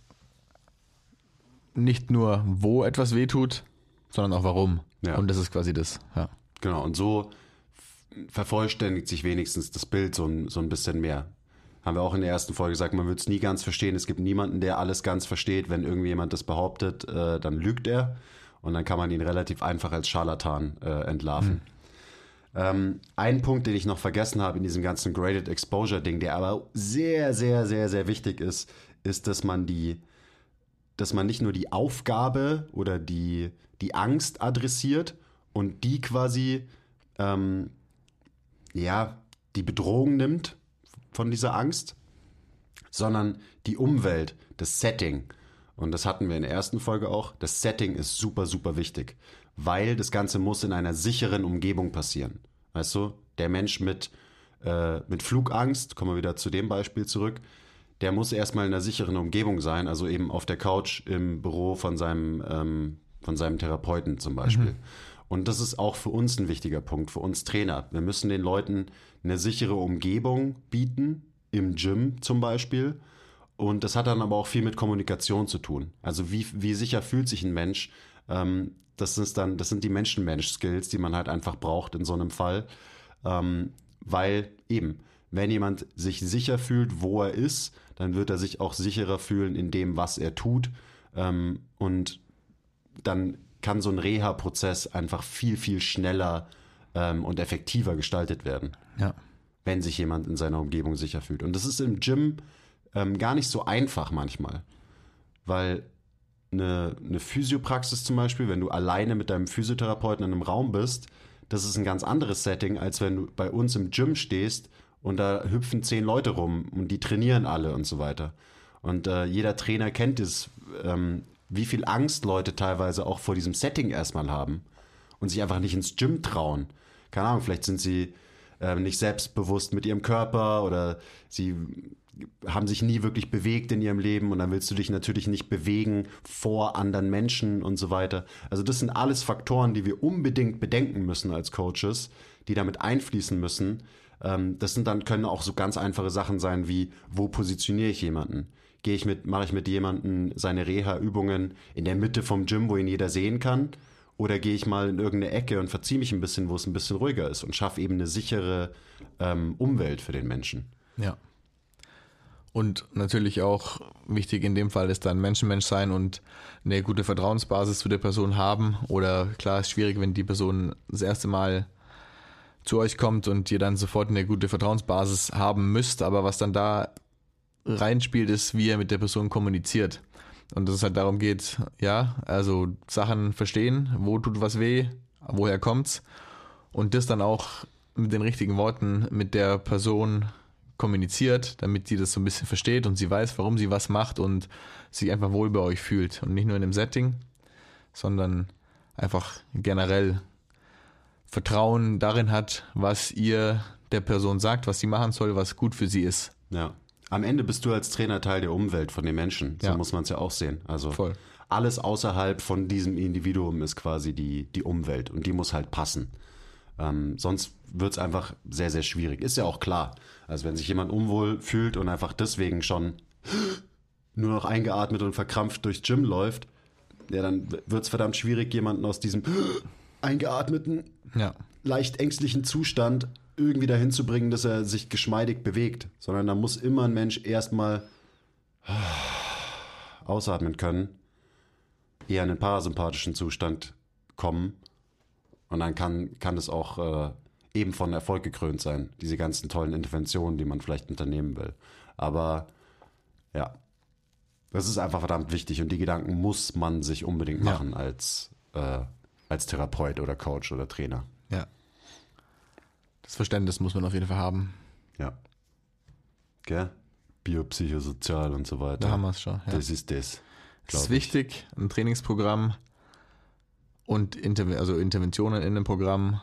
nicht nur, wo etwas wehtut, sondern auch warum. Ja. Und das ist quasi das. Ja. Genau, und so vervollständigt sich wenigstens das Bild so ein, so ein bisschen mehr. Haben wir auch in der ersten Folge gesagt, man wird es nie ganz verstehen. Es gibt niemanden, der alles ganz versteht. Wenn irgendjemand das behauptet, äh, dann lügt er. Und dann kann man ihn relativ einfach als Scharlatan äh, entlarven. Ähm, ein Punkt, den ich noch vergessen habe in diesem ganzen Graded Exposure-Ding, der aber sehr, sehr, sehr, sehr wichtig ist, ist, dass man die, dass man nicht nur die Aufgabe oder die, die Angst adressiert und die quasi, ähm, ja, die Bedrohung nimmt von dieser Angst, sondern die Umwelt, das Setting. Und das hatten wir in der ersten Folge auch. Das Setting ist super, super wichtig, weil das Ganze muss in einer sicheren Umgebung passieren. Weißt du, der Mensch mit, äh, mit Flugangst, kommen wir wieder zu dem Beispiel zurück, der muss erstmal in einer sicheren Umgebung sein, also eben auf der Couch im Büro von seinem, ähm, von seinem Therapeuten zum Beispiel. Und das ist auch für uns ein wichtiger Punkt, für uns Trainer. Wir müssen den Leuten eine sichere Umgebung bieten, im Gym zum Beispiel. Und das hat dann aber auch viel mit Kommunikation zu tun. Also wie, wie sicher fühlt sich ein Mensch? Ähm, das ist dann, das sind die Menschen-Mensch-Skills, die man halt einfach braucht in so einem Fall. Ähm, weil eben, wenn jemand sich sicher fühlt, wo er ist, dann wird er sich auch sicherer fühlen in dem, was er tut. Ähm, und dann kann so ein Reha-Prozess einfach viel, viel schneller ähm, und effektiver gestaltet werden. Ja. Wenn sich jemand in seiner Umgebung sicher fühlt. Und das ist im Gym ähm, gar nicht so einfach manchmal. Weil eine, eine Physiopraxis zum Beispiel, wenn du alleine mit deinem Physiotherapeuten in einem Raum bist, das ist ein ganz anderes Setting, als wenn du bei uns im Gym stehst und da hüpfen zehn Leute rum und die trainieren alle und so weiter. Und äh, jeder Trainer kennt es, ähm, wie viel Angst Leute teilweise auch vor diesem Setting erstmal haben und sich einfach nicht ins Gym trauen. Keine Ahnung, vielleicht sind sie äh, nicht selbstbewusst mit ihrem Körper oder sie haben sich nie wirklich bewegt in ihrem Leben und dann willst du dich natürlich nicht bewegen vor anderen Menschen und so weiter. Also das sind alles Faktoren, die wir unbedingt bedenken müssen als Coaches, die damit einfließen müssen. Ähm, das sind dann können auch so ganz einfache Sachen sein wie wo positioniere ich jemanden? Gehe ich mit mache ich mit jemandem seine Reha Übungen in der Mitte vom Gym, wo ihn jeder sehen kann? Oder gehe ich mal in irgendeine Ecke und verziehe mich ein bisschen, wo es ein bisschen ruhiger ist und schaffe eben eine sichere ähm, Umwelt für den Menschen. Ja. Und natürlich auch wichtig in dem Fall ist dann Menschenmensch sein und eine gute Vertrauensbasis zu der Person haben. Oder klar, ist schwierig, wenn die Person das erste Mal zu euch kommt und ihr dann sofort eine gute Vertrauensbasis haben müsst. Aber was dann da reinspielt, ist, wie ihr mit der Person kommuniziert. Und dass es halt darum geht, ja, also Sachen verstehen, wo tut was weh, woher kommt's. Und das dann auch mit den richtigen Worten mit der Person kommuniziert, damit sie das so ein bisschen versteht und sie weiß, warum sie was macht und sich einfach wohl bei euch fühlt. Und nicht nur in dem Setting, sondern einfach generell Vertrauen darin hat, was ihr der Person sagt, was sie machen soll, was gut für sie ist. Ja. Am Ende bist du als Trainer Teil der Umwelt von den Menschen. So Ja. muss man es ja auch sehen. Also Voll. alles außerhalb von diesem Individuum ist quasi die, die Umwelt und die muss halt passen. Ähm, sonst wird es einfach sehr, sehr schwierig. Ist ja auch klar. Also wenn sich jemand unwohl fühlt und einfach deswegen schon <gasps> nur noch eingeatmet und verkrampft durchs Gym läuft, ja, dann wird es verdammt schwierig, jemanden aus diesem <gasps> eingeatmeten, Ja. leicht ängstlichen Zustand irgendwie dahin zu bringen, dass er sich geschmeidig bewegt, sondern da muss immer ein Mensch erstmal <sighs> ausatmen können, eher in einen parasympathischen Zustand kommen und dann kann, kann es auch äh, eben von Erfolg gekrönt sein, diese ganzen tollen Interventionen, die man vielleicht unternehmen will. Aber ja, das ist einfach verdammt wichtig und die Gedanken muss man sich unbedingt Ja. machen als, äh, als Therapeut oder Coach oder Trainer. Ja. Das Verständnis muss man auf jeden Fall haben. Ja. Gell? Biopsychosozial und so weiter. Da haben wir es schon. Ja. Das ist das. Es glaub ist wichtig, ein Trainingsprogramm und Interve also Interventionen in dem Programm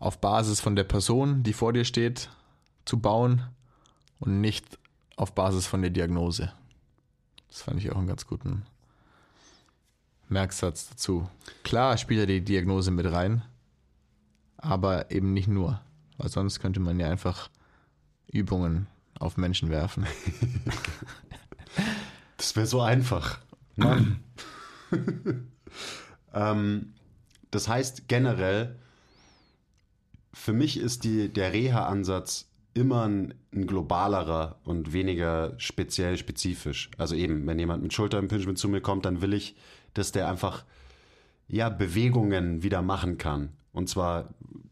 auf Basis von der Person, die vor dir steht, zu bauen und nicht auf Basis von der Diagnose. Das fand ich auch einen ganz guten Merksatz dazu. Klar spielt ja die Diagnose mit rein, aber eben nicht nur, weil sonst könnte man ja einfach Übungen auf Menschen werfen. <laughs> Das wäre so einfach. Mann. <clears throat> ähm, das heißt generell, für mich ist die, der Reha-Ansatz immer ein, ein globalerer und weniger speziell spezifisch. Also eben, wenn jemand mit Schulterimpingement zu mir kommt, dann will ich, dass der einfach ja, Bewegungen wieder machen kann. Und zwar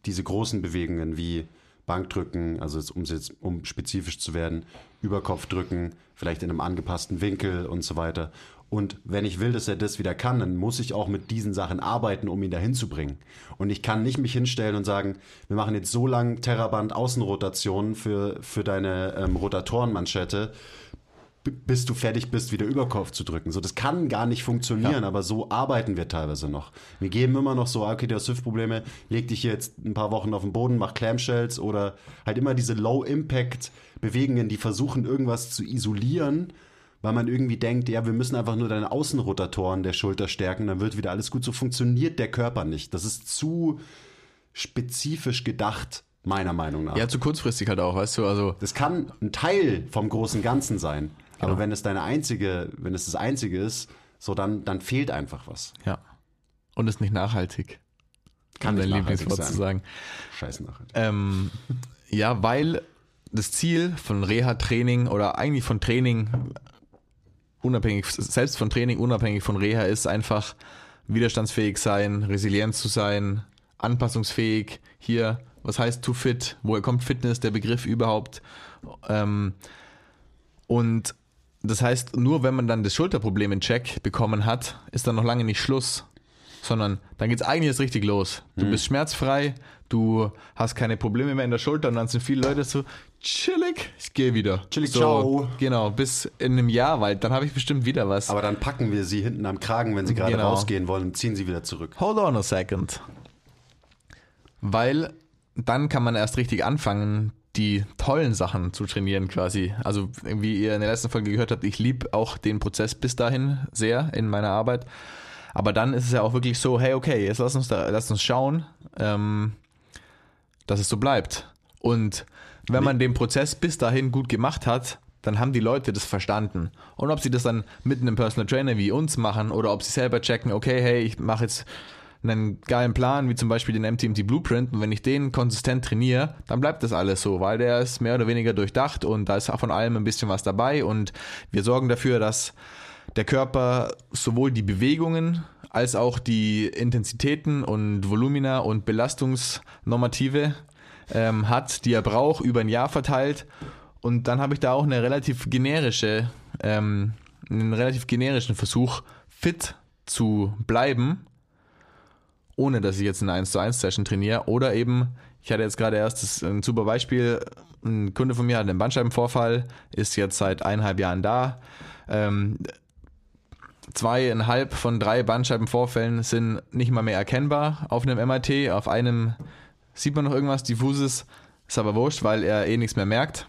diese großen Bewegungen wie Bankdrücken, also jetzt, um, jetzt, um spezifisch zu werden, Überkopfdrücken, vielleicht in einem angepassten Winkel und so weiter. Und wenn ich will, dass er das wieder kann, dann muss ich auch mit diesen Sachen arbeiten, um ihn dahin zu bringen. Und ich kann nicht mich hinstellen und sagen, wir machen jetzt so lang Terraband Außenrotationen für, für deine ähm, Rotatorenmanschette, bis du fertig bist, wieder Überkopf zu drücken. So, das kann gar nicht funktionieren, aber so arbeiten wir teilweise noch. Wir geben immer noch so, ah, okay, du hast Hüftprobleme, leg dich jetzt ein paar Wochen auf den Boden, mach Clamshells oder halt immer diese Low-Impact-Bewegungen, die versuchen, irgendwas zu isolieren, weil man irgendwie denkt, ja, wir müssen einfach nur deine Außenrotatoren der Schulter stärken, dann wird wieder alles gut. So funktioniert der Körper nicht. Das ist zu spezifisch gedacht, meiner Meinung nach. Ja, zu kurzfristig halt auch, weißt du, also. Das kann ein Teil vom großen Ganzen sein. Aber Genau. wenn es deine einzige, wenn es das einzige ist, so dann, dann fehlt einfach was. Ja. Und ist nicht nachhaltig. Kann um dein nachhaltig Lieblingswort zu sagen. Scheiße nachher. Ähm, ja, weil das Ziel von Reha-Training oder eigentlich von Training, unabhängig, selbst von Training, unabhängig von Reha, ist einfach widerstandsfähig sein, resilient zu sein, anpassungsfähig. Hier, was heißt to fit? Woher kommt Fitness, der Begriff überhaupt? Ähm, und das heißt, nur wenn man dann das Schulterproblem in Check bekommen hat, ist dann noch lange nicht Schluss, sondern dann geht's eigentlich erst richtig los. Du bist schmerzfrei, du hast keine Probleme mehr in der Schulter und dann sind viele Leute so chillig, ich gehe wieder. Chillig, so, ciao. Genau, bis in einem Jahr, weil dann habe ich bestimmt wieder was. Aber dann packen wir sie hinten am Kragen, wenn sie gerade Genau. rausgehen wollen, und ziehen sie wieder zurück. Hold on a second. Weil dann kann man erst richtig anfangen, die tollen Sachen zu trainieren quasi. Also wie ihr in der letzten Folge gehört habt, ich liebe auch den Prozess bis dahin sehr in meiner Arbeit. Aber dann ist es ja auch wirklich so, hey, okay, jetzt lass uns da, lass uns schauen, ähm, dass es so bleibt. Und wenn man den Prozess bis dahin gut gemacht hat, dann haben die Leute das verstanden. Und ob sie das dann mit einem Personal Trainer wie uns machen oder ob sie selber checken, okay, hey, ich mache jetzt einen geilen Plan, wie zum Beispiel den MTMT Blueprint, und wenn ich den konsistent trainiere, dann bleibt das alles so, weil der ist mehr oder weniger durchdacht und da ist von allem ein bisschen was dabei und wir sorgen dafür, dass der Körper sowohl die Bewegungen als auch die Intensitäten und Volumina und Belastungsnormative ähm, hat, die er braucht, über ein Jahr verteilt. Und dann habe ich da auch eine relativ generische, ähm, einen relativ generischen Versuch, fit zu bleiben, ohne dass ich jetzt eine 1 zu 1 Session trainiere. Oder eben, ich hatte jetzt gerade erst das, ein super Beispiel, ein Kunde von mir hat einen Bandscheibenvorfall, ist jetzt seit eineinhalb Jahren da. Ähm, zweieinhalb von drei Bandscheibenvorfällen sind nicht mal mehr erkennbar auf einem MRT. Auf einem sieht man noch irgendwas diffuses, ist aber wurscht, weil er eh nichts mehr merkt.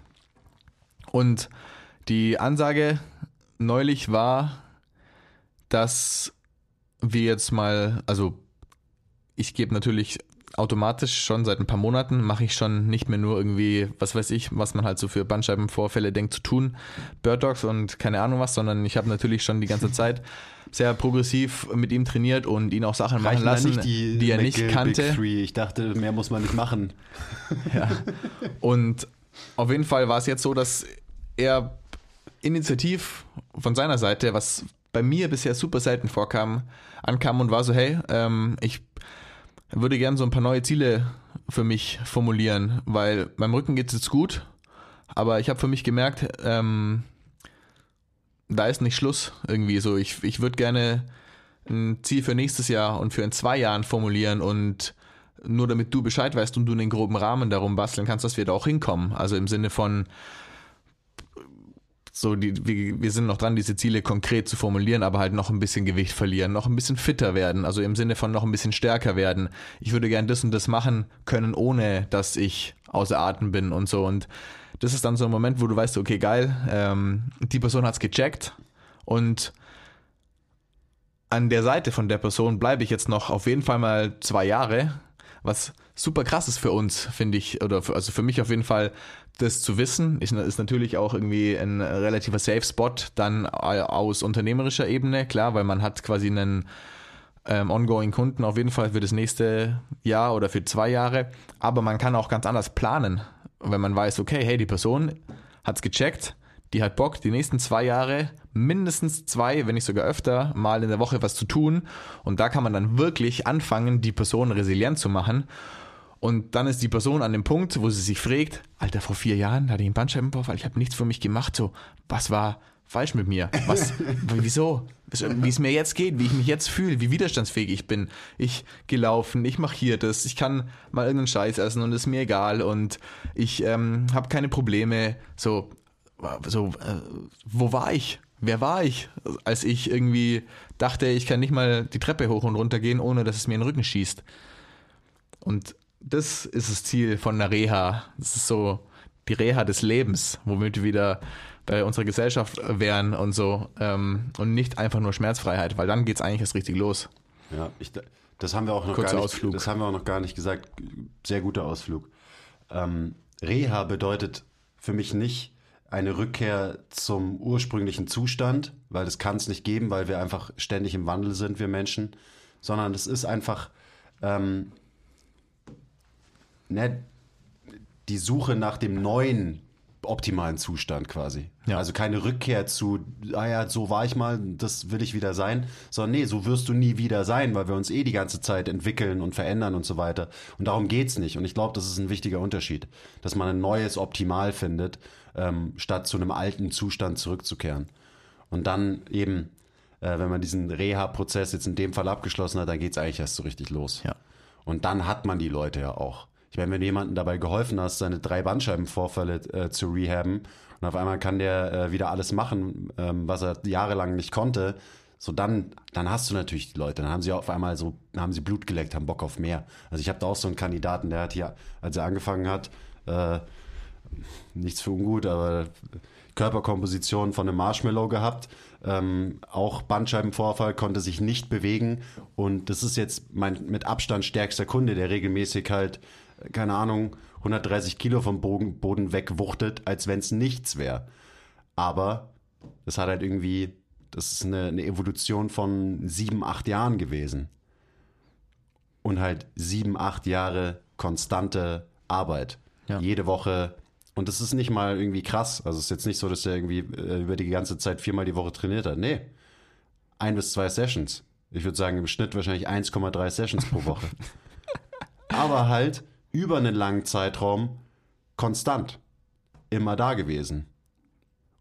Und die Ansage neulich war, dass wir jetzt mal, also ich gebe natürlich automatisch schon seit ein paar Monaten, mache ich schon nicht mehr nur irgendwie, was weiß ich, was man halt so für Bandscheibenvorfälle denkt zu tun, Bird Dogs und keine Ahnung was, sondern ich habe natürlich schon die ganze Zeit sehr progressiv mit ihm trainiert und ihn auch Sachen machen Reichen lassen, die, die, er McGill nicht kannte. Ich dachte, mehr muss man nicht machen. <laughs> Und auf jeden Fall war es jetzt so, dass er initiativ von seiner Seite, was bei mir bisher super selten vorkam, ankam und war so, hey, ähm, ich würde gern so ein paar neue Ziele für mich formulieren, weil meinem Rücken geht es jetzt gut, aber ich habe für mich gemerkt, ähm, da ist nicht Schluss irgendwie so. Ich, ich würde gerne ein Ziel für nächstes Jahr und für in zwei Jahren formulieren und nur damit du Bescheid weißt und du einen groben Rahmen darum basteln kannst, dass wir da auch hinkommen. Also im Sinne von so, die, wir, wir sind noch dran, diese Ziele konkret zu formulieren, aber halt noch ein bisschen Gewicht verlieren, noch ein bisschen fitter werden, also im Sinne von noch ein bisschen stärker werden. Ich würde gern das und das machen können, ohne dass ich außer Atem bin und so. Und das ist dann so ein Moment, wo du weißt, okay, geil, ähm, die Person hat's gecheckt und an der Seite von der Person bleibe ich jetzt noch auf jeden Fall mal zwei Jahre, was super krass ist für uns, finde ich, oder für, also für mich auf jeden Fall, das zu wissen, ist, ist natürlich auch irgendwie ein relativer Safe Spot dann aus unternehmerischer Ebene, klar, weil man hat quasi einen ähm, ongoing Kunden auf jeden Fall für das nächste Jahr oder für zwei Jahre, aber man kann auch ganz anders planen, wenn man weiß, okay, hey, die Person hat's gecheckt, die hat Bock, die nächsten zwei Jahre mindestens zwei, wenn nicht sogar öfter, mal in der Woche was zu tun. Und da kann man dann wirklich anfangen, die Person resilient zu machen. Und dann ist die Person an dem Punkt, wo sie sich fragt, Alter, vor vier Jahren hatte ich einen Bandscheibenvorfall, ich habe nichts für mich gemacht, so, was war falsch mit mir? Was, <laughs> wieso? Wie es mir jetzt geht, wie ich mich jetzt fühle, wie widerstandsfähig ich bin. Ich gelaufen, ich mache hier das, ich kann mal irgendeinen Scheiß essen und ist mir egal und ich ähm, habe keine Probleme. So, so äh, wo war ich? Wer war ich, als ich irgendwie dachte, ich kann nicht mal die Treppe hoch und runter gehen, ohne dass es mir in den Rücken schießt? Und das ist das Ziel von einer Reha. Das ist so die Reha des Lebens, womit wir wieder bei unserer Gesellschaft wären und so. Ähm, und nicht einfach nur Schmerzfreiheit, weil dann geht es eigentlich erst richtig los. Ja, ich, das haben wir auch noch Kurzer gar nicht, Ausflug. das haben wir auch noch gar nicht gesagt. Sehr guter Ausflug. Ähm, Reha bedeutet für mich nicht eine Rückkehr zum ursprünglichen Zustand, weil das kann es nicht geben, weil wir einfach ständig im Wandel sind, wir Menschen, sondern es ist einfach ähm, ne, die Suche nach dem neuen optimalen Zustand quasi. Ja. Also keine Rückkehr zu, ah ja, so war ich mal, das will ich wieder sein, sondern nee, so wirst du nie wieder sein, weil wir uns eh die ganze Zeit entwickeln und verändern und so weiter. Und darum geht's nicht. Und ich glaube, das ist ein wichtiger Unterschied, dass man ein neues Optimal findet, ähm, statt zu einem alten Zustand zurückzukehren. Und dann eben, äh, wenn man diesen Reha-Prozess jetzt in dem Fall abgeschlossen hat, dann geht's eigentlich erst so richtig los. Ja. Und dann hat man die Leute ja auch. Wenn du jemandem dabei geholfen hast, seine drei Bandscheibenvorfälle äh, zu rehaben und auf einmal kann der äh, wieder alles machen, ähm, was er jahrelang nicht konnte, so dann, dann hast du natürlich die Leute. Dann haben sie auf einmal so, haben sie Blut geleckt, haben Bock auf mehr. Also ich habe da auch so einen Kandidaten, der hat hier, als er angefangen hat, äh, nichts für ungut, aber Körperkomposition von einem Marshmallow gehabt, ähm, auch Bandscheibenvorfall, konnte sich nicht bewegen und das ist jetzt mein mit Abstand stärkster Kunde, der regelmäßig halt, keine Ahnung, 130 Kilo vom Boden, Boden wegwuchtet, als wenn es nichts wäre. Aber das hat halt irgendwie, das ist eine, eine Evolution von sieben, acht Jahren gewesen. Und halt sieben, acht Jahre konstante Arbeit. Ja. Jede Woche. Und das ist nicht mal irgendwie krass. Also es ist jetzt nicht so, dass er irgendwie äh, über die ganze Zeit viermal die Woche trainiert hat. Nee. Ein bis zwei Sessions. Ich würde sagen, im Schnitt wahrscheinlich 1,3 Sessions pro Woche. <laughs> Aber halt über einen langen Zeitraum konstant. Immer da gewesen.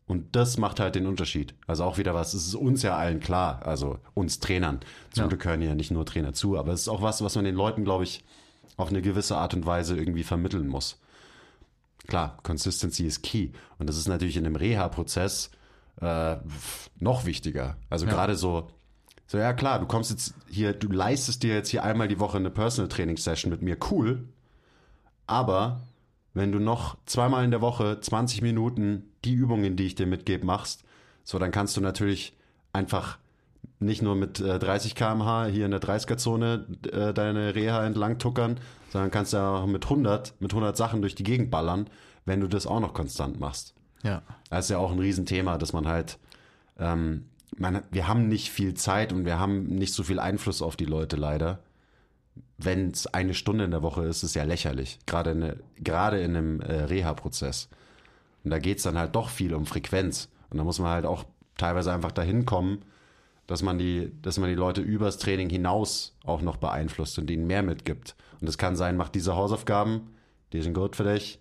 Und das macht halt den Unterschied. Also auch wieder was, es ist uns ja allen klar, also uns Trainern. Zum Ja. Glück hören ja nicht nur Trainer zu, aber es ist auch was, was man den Leuten, glaube ich, auf eine gewisse Art und Weise irgendwie vermitteln muss. Klar, Consistency ist key. Und das ist natürlich in einem Reha-Prozess äh, noch wichtiger. Also Ja. gerade so, so, ja klar, du kommst jetzt hier, du leistest dir jetzt hier einmal die Woche eine Personal Training Session mit mir, cool. Aber wenn du noch zweimal in der Woche 20 Minuten die Übungen, die ich dir mitgebe, machst, so dann kannst du natürlich einfach nicht nur mit äh, 30 km/h hier in der 30er-Zone äh, deine Reha entlang tuckern, sondern kannst ja auch mit 100, mit 100 Sachen durch die Gegend ballern, wenn du das auch noch konstant machst. Ja. Das ist ja auch ein Riesenthema, dass man halt, ähm, man, wir haben nicht viel Zeit und wir haben nicht so viel Einfluss auf die Leute leider. Wenn es eine Stunde in der Woche ist, ist ja lächerlich. Gerade in, ne- gerade in einem äh, Reha-Prozess. Und da geht's dann halt doch viel um Frequenz. Und da muss man halt auch teilweise einfach dahin kommen, dass man die, dass man die Leute übers Training hinaus auch noch beeinflusst und ihnen mehr mitgibt. Und es kann sein, macht diese Hausaufgaben, die sind gut für dich.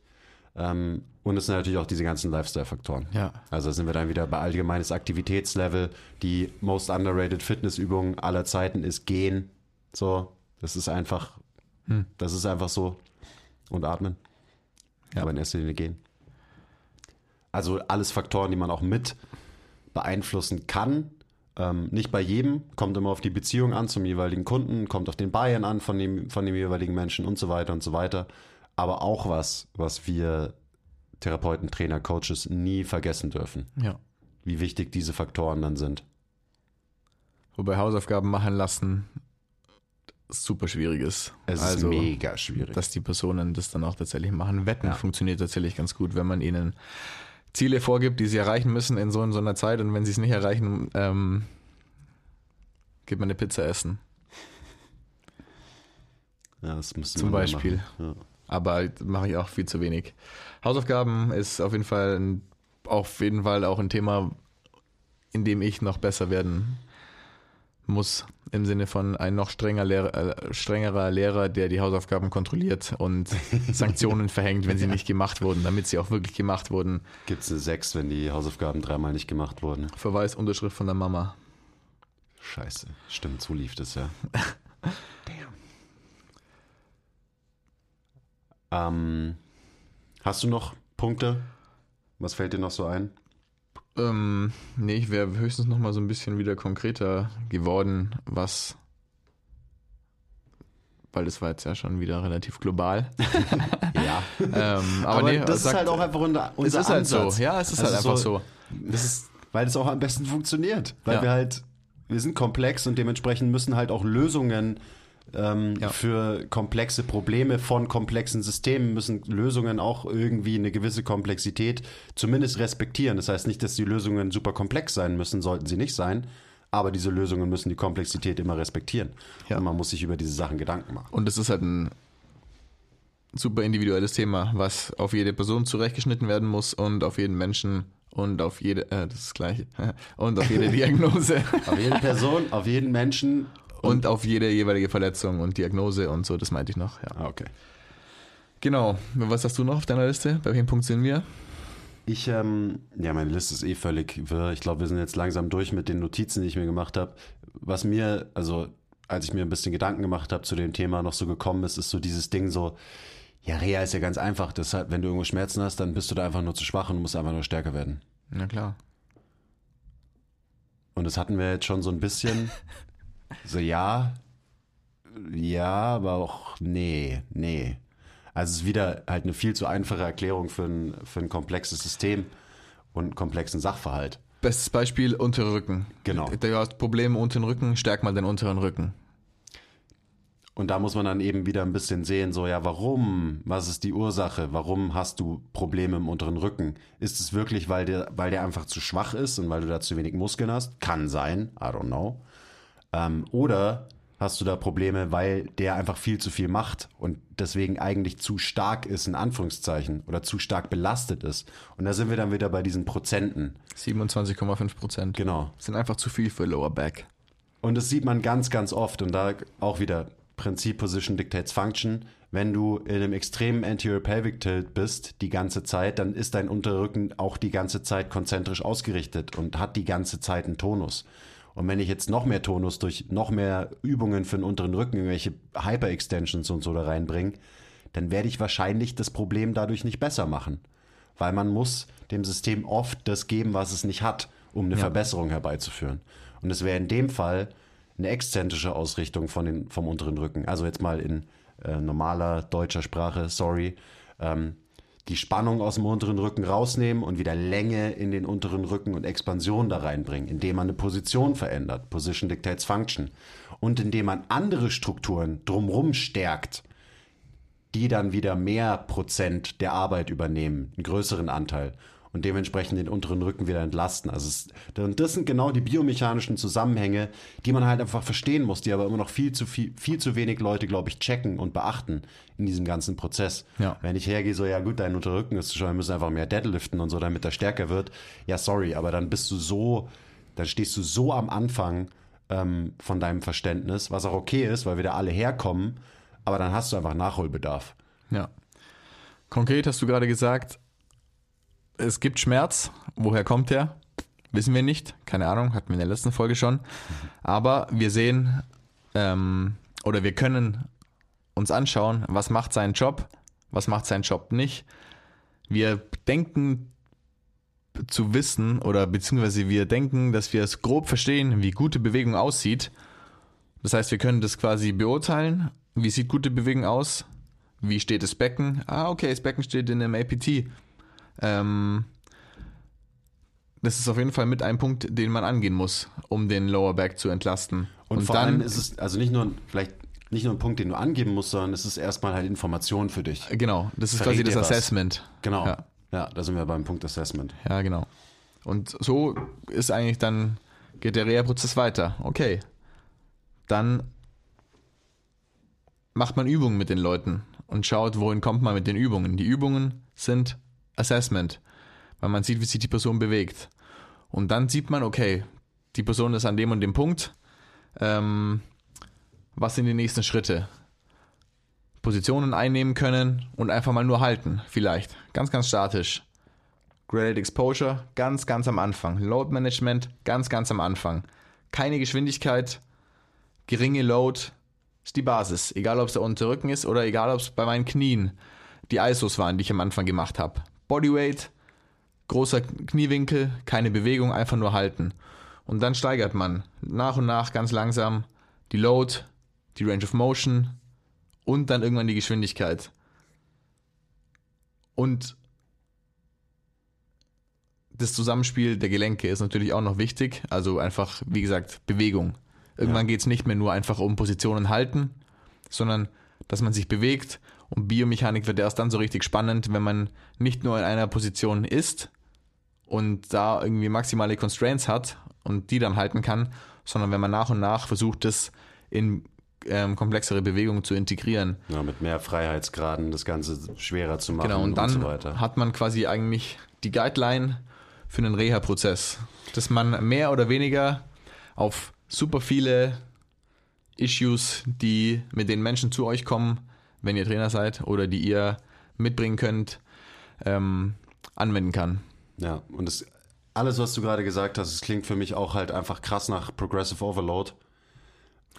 Ähm, und es sind natürlich auch diese ganzen Lifestyle-Faktoren. Ja. Also sind wir dann wieder bei allgemeines Aktivitätslevel. Die most underrated Fitnessübung aller Zeiten ist Gehen. So, das ist einfach, das ist einfach so. Und atmen. Ja. Aber in erster Linie gehen. Also alles Faktoren, die man auch mit beeinflussen kann. Ähm, nicht bei jedem, kommt immer auf die Beziehung an zum jeweiligen Kunden, kommt auf den Bayern an von dem, von dem jeweiligen Menschen und so weiter und so weiter. Aber auch was, was wir Therapeuten, Trainer, Coaches nie vergessen dürfen, Ja. wie wichtig diese Faktoren dann sind. Wobei Hausaufgaben machen lassen super schwierig ist. Es also, ist mega schwierig. dass die Personen das dann auch tatsächlich machen. Wetten Ja. funktioniert tatsächlich ganz gut, wenn man ihnen Ziele vorgibt, die sie erreichen müssen in so, in so einer Zeit und wenn sie es nicht erreichen, ähm, gibt man eine Pizza essen. ja, das müsste Zum Beispiel. Ja. Aber mache ich auch viel zu wenig. Hausaufgaben ist auf jeden Fall ein, auf jeden Fall auch ein Thema, in dem ich noch besser werden muss. Im Sinne von ein noch strenger Lehrer, äh, strengerer Lehrer, der die Hausaufgaben kontrolliert und <laughs> Sanktionen verhängt, wenn sie nicht gemacht wurden, damit sie auch wirklich gemacht wurden. Gibt es eine 6, wenn die Hausaufgaben dreimal nicht gemacht wurden? Verweis, Unterschrift von der Mama. Scheiße. Stimmt, so lief das ja. <laughs> Damn. Ähm, hast du noch Punkte? Was fällt dir noch so ein? Ähm, nee, ich wäre höchstens noch mal so ein bisschen wieder konkreter geworden, was, weil das war jetzt ja schon wieder relativ global. <laughs> Ja. ähm, aber, Aber nee, das sagt- ist halt auch einfach unser, es unser ist halt Ansatz. so. Ja, es ist Also halt einfach so. Das ist, weil es auch am besten funktioniert. Weil Ja. wir halt, wir sind komplex und dementsprechend müssen halt auch Lösungen ähm, Ja. für komplexe Probleme von komplexen Systemen müssen Lösungen auch irgendwie eine gewisse Komplexität zumindest respektieren. Das heißt nicht, dass die Lösungen super komplex sein müssen, sollten sie nicht sein. Aber diese Lösungen müssen die Komplexität immer respektieren. Ja. Und man muss sich über diese Sachen Gedanken machen. Und es ist halt ein super individuelles Thema, was auf jede Person zurechtgeschnitten werden muss und auf jeden Menschen und auf jede, äh, das ist das gleiche, <laughs> und auf jede <laughs> Diagnose Auf jede Person, auf jeden Menschen. Und auf jede jeweilige Verletzung und Diagnose und so, das meinte ich noch, ja. Ah, okay. Genau, was hast du noch auf deiner Liste? Bei welchem Punkt sind wir? Ich, ähm, ja, meine Liste ist eh völlig wirr. Ich glaube, wir sind jetzt langsam durch mit den Notizen, die ich mir gemacht habe. Was mir, also als ich mir ein bisschen Gedanken gemacht habe zu dem Thema, noch so gekommen ist, ist so dieses Ding so, ja, Reha ist ja ganz einfach. Deshalb, wenn du irgendwo Schmerzen hast, dann bist du da einfach nur zu schwach und musst einfach nur stärker werden. Na klar. Und das hatten wir jetzt schon so ein bisschen. <laughs> So, ja, ja, aber auch nee, nee. Also es ist wieder halt eine viel zu einfache Erklärung für ein, für ein komplexes System und einen komplexen Sachverhalt. Bestes Beispiel, untere Rücken. Genau. Du hast Probleme unter den Rücken, stärk mal den unteren Rücken. Und da muss man dann eben wieder ein bisschen sehen, so ja, warum? Was ist die Ursache? Warum hast du Probleme im unteren Rücken? Ist es wirklich, weil der, weil der einfach zu schwach ist und weil du da zu wenig Muskeln hast? Kann sein, I don't know. Ähm, oder hast du da Probleme, weil der einfach viel zu viel macht und deswegen eigentlich zu stark ist, in Anführungszeichen, oder zu stark belastet ist. Und da sind wir dann wieder bei diesen Prozenten. 27,5 Prozent. Genau. Sind einfach zu viel für Lower Back. Und das sieht man ganz, ganz oft. Und da auch wieder Prinzip Position Dictates Function. Wenn du in einem extremen Anterior Pelvic Tilt bist die ganze Zeit, dann ist dein Unterrücken auch die ganze Zeit konzentrisch ausgerichtet und hat die ganze Zeit einen Tonus. Und wenn ich jetzt noch mehr Tonus durch noch mehr Übungen für den unteren Rücken, irgendwelche Hyper-Extensions und so da reinbringe, dann werde ich wahrscheinlich das Problem dadurch nicht besser machen. Weil man muss dem System oft das geben, was es nicht hat, um eine Verbesserung herbeizuführen. Und es wäre in dem Fall eine exzentrische Ausrichtung von den, vom unteren Rücken. Also jetzt mal in äh, normaler deutscher Sprache, sorry. Ähm, die Spannung aus dem unteren Rücken rausnehmen und wieder Länge in den unteren Rücken und Expansion da reinbringen, indem man eine Position verändert. Position dictates function. Und indem man andere Strukturen drumrum stärkt, die dann wieder mehr Prozent der Arbeit übernehmen, einen größeren Anteil und dementsprechend den unteren Rücken wieder entlasten. Also es, und das sind genau die biomechanischen Zusammenhänge, die man halt einfach verstehen muss, die aber immer noch viel zu viel, viel zu wenig Leute, glaube ich, checken und beachten in diesem ganzen Prozess. Ja. Wenn ich hergehe, so ja gut, dein Unterrücken ist schon, wir müssen einfach mehr Deadliften und so, damit er stärker wird. Ja, sorry, aber dann bist du so, dann stehst du so am Anfang ähm, von deinem Verständnis, was auch okay ist, weil wir da alle herkommen, aber dann hast du einfach Nachholbedarf. Ja. Konkret hast du gerade gesagt, es gibt Schmerz. Woher kommt der? Wissen wir nicht. Keine Ahnung, hatten wir in der letzten Folge schon. Aber wir sehen ähm, oder wir können uns anschauen, was macht sein Job, was macht sein Job nicht. Wir denken zu wissen oder beziehungsweise wir denken, dass wir es grob verstehen, wie gute Bewegung aussieht. Das heißt, wir können das quasi beurteilen. Wie sieht gute Bewegung aus? Wie steht das Becken? Ah, okay, das Becken steht in einem APT. Ähm, das ist auf jeden Fall mit ein Punkt, den man angehen muss, um den Lower Back zu entlasten. Und, vor allem ist es also nicht nur vielleicht nicht nur ein Punkt, den du angeben musst, sondern es ist erstmal halt Information für dich. genau, das ist Verrät quasi das dir was. Assessment. Genau. Ja. Ja. da sind wir beim Punkt Assessment. Ja, genau. Und so ist eigentlich dann, geht der Reha-Prozess weiter. Okay. Dann macht man Übungen mit den Leuten und schaut, wohin kommt man mit den Übungen. Die Übungen sind Assessment, weil man sieht, wie sich die Person bewegt. Und dann sieht man, okay, die Person ist an dem und dem Punkt. Ähm, was sind die nächsten Schritte? Positionen einnehmen können und einfach mal nur halten, vielleicht. Ganz, ganz statisch. Graded Exposure ganz, ganz am Anfang. Load Management ganz, ganz am Anfang. Keine Geschwindigkeit, geringe Load ist die Basis. Egal, ob es der Unterrücken ist oder egal, ob es bei meinen Knien die ISOs waren, die ich am Anfang gemacht habe. Bodyweight, großer Kniewinkel, keine Bewegung, einfach nur halten. Und dann steigert man nach und nach ganz langsam die Load, die Range of Motion und dann irgendwann die Geschwindigkeit. Und das Zusammenspiel der Gelenke ist natürlich auch noch wichtig. Also einfach, wie gesagt, Bewegung. Irgendwann Ja. geht es nicht mehr nur einfach um Positionen halten, sondern dass man sich bewegt. Und Biomechanik wird erst dann so richtig spannend, wenn man nicht nur in einer Position ist und da irgendwie maximale Constraints hat und die dann halten kann, sondern wenn man nach und nach versucht, das in ähm, komplexere Bewegungen zu integrieren. Ja, mit mehr Freiheitsgraden das Ganze schwerer zu machen Genau, und dann so weiter. hat man quasi eigentlich die Guideline für einen Reha-Prozess, dass man mehr oder weniger auf super viele Issues, die mit den Menschen zu euch kommen, wenn ihr Trainer seid oder die ihr mitbringen könnt, ähm, anwenden kann. Ja, und das, alles, was du gerade gesagt hast, es klingt für mich auch halt einfach krass nach Progressive Overload.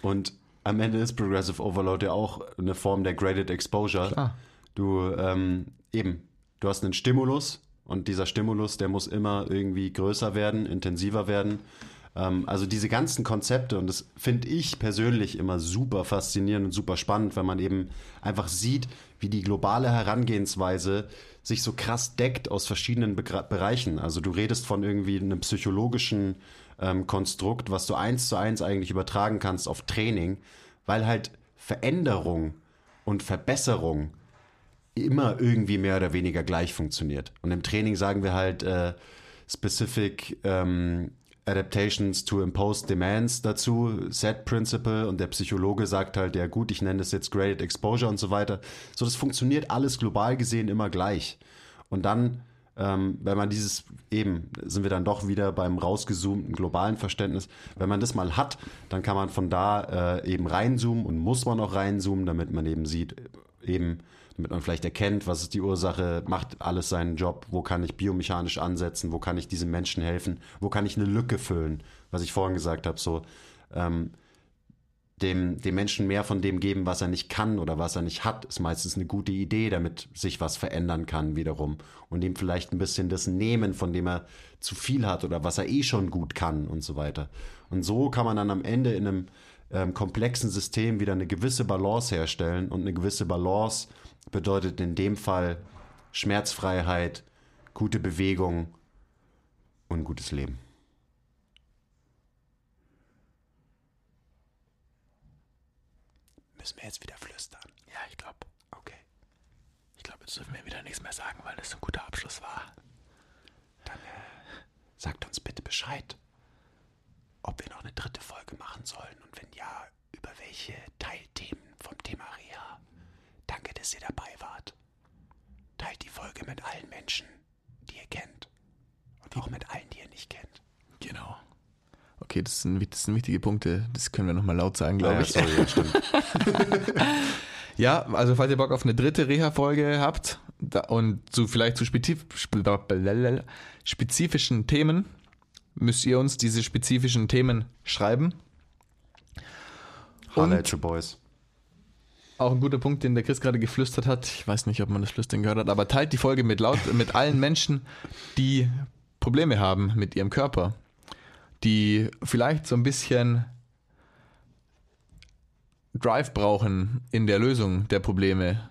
Und am Ende ist Progressive Overload ja auch eine Form der Graded Exposure. Klar. Du, ähm, eben, du hast einen Stimulus und dieser Stimulus, der muss immer irgendwie größer werden, intensiver werden. Ähm, also diese ganzen Konzepte, und das finde ich persönlich immer super faszinierend und super spannend, wenn man eben einfach sieht, wie die globale Herangehensweise sich so krass deckt aus verschiedenen Begra Bereichen. Also du redest von irgendwie einem psychologischen ähm, Konstrukt, was du eins zu eins eigentlich übertragen kannst auf Training, weil halt Veränderung und Verbesserung immer irgendwie mehr oder weniger gleich funktioniert. Und im Training sagen wir halt äh, specific ähm, adaptations to imposed demands dazu, Set Principle und der Psychologe sagt halt, ja gut, ich nenne das jetzt Graded Exposure und so weiter. So, das funktioniert alles global gesehen immer gleich. Und dann, ähm, wenn man dieses eben, sind wir dann doch wieder beim rausgezoomten globalen Verständnis, wenn man das mal hat, dann kann man von da äh, eben reinzoomen und muss man auch reinzoomen, damit man eben sieht, eben, damit man vielleicht erkennt, was ist die Ursache, macht alles seinen Job, wo kann ich biomechanisch ansetzen, wo kann ich diesem Menschen helfen, wo kann ich eine Lücke füllen, was ich vorhin gesagt habe, so ähm, dem, dem Menschen mehr von dem geben, was er nicht kann oder was er nicht hat, ist meistens eine gute Idee, damit sich was verändern kann wiederum. Und ihm vielleicht ein bisschen das nehmen, von dem er zu viel hat oder was er eh schon gut kann und so weiter. Und so kann man dann am Ende in einem ähm, komplexen System wieder eine gewisse Balance herstellen. Und eine gewisse Balance bedeutet in dem Fall Schmerzfreiheit, gute Bewegung und gutes Leben. Müssen wir jetzt wieder flüstern? Ja, ich glaube. Okay. Ich glaube, jetzt dürfen wir wieder nichts mehr sagen, weil das ein guter Abschluss war. Sagt uns bitte Bescheid, ob wir noch eine dritte Folge machen sollen und wenn ja, über welche Teilthemen vom Thema Reha. Dass ihr dabei wart. Teilt die Folge mit allen Menschen, die ihr kennt. Und auch mit allen, die ihr nicht kennt. Genau. Okay, das sind, das sind wichtige Punkte. Das können wir nochmal laut sagen, glaube ich. sorry, ja, stimmt. <laughs> Ja, also falls ihr Bock auf eine dritte Reha-Folge habt da, und zu vielleicht zu spezif spezifischen Themen, müsst ihr uns diese spezifischen Themen schreiben. Your boys. Auch ein guter Punkt, den der Chris gerade geflüstert hat. Ich weiß nicht, ob man das Flüstern gehört hat, aber teilt die Folge mit laut mit allen Menschen, die Probleme haben mit ihrem Körper, die vielleicht so ein bisschen Drive brauchen in der Lösung der Probleme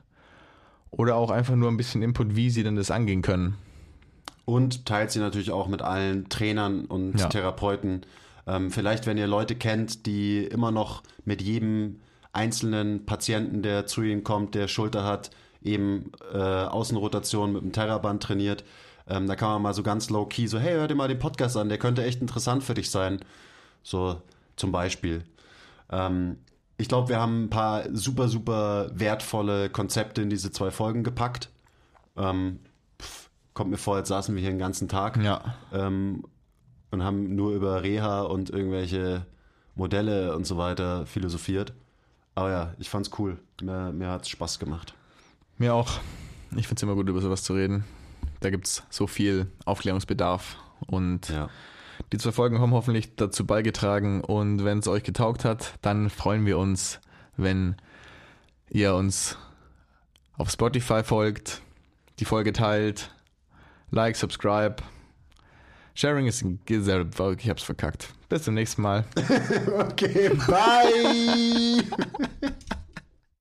oder auch einfach nur ein bisschen Input, wie sie denn das angehen können. Und teilt sie natürlich auch mit allen Trainern und Ja. Therapeuten. Ähm, vielleicht, wenn ihr Leute kennt, die immer noch mit jedem einzelnen Patienten, der zu ihnen kommt, der Schulter hat, eben äh, Außenrotation mit dem Terraband trainiert. Ähm, da kann man mal so ganz low-key so, hey, hör dir mal den Podcast an, der könnte echt interessant für dich sein. So zum Beispiel. Ähm, ich glaube, wir haben ein paar super, super wertvolle Konzepte in diese zwei Folgen gepackt. Ähm, pff, kommt mir vor, als saßen wir hier den ganzen Tag Ja. ähm, und haben nur über Reha und irgendwelche Modelle und so weiter philosophiert. Aber ja, ich fand's cool. Mir, mir hat's Spaß gemacht. Mir auch. Ich finde es immer gut, über sowas zu reden. Da gibt es so viel Aufklärungsbedarf und Ja. Die zwei Folgen haben hoffentlich dazu beigetragen und wenn es euch getaugt hat, dann freuen wir uns, wenn ihr uns auf Spotify folgt, die Folge teilt, like, subscribe. Sharing ist ein Gesetz. Ich hab's verkackt. Bis zum nächsten Mal. <laughs> Okay, bye! <laughs>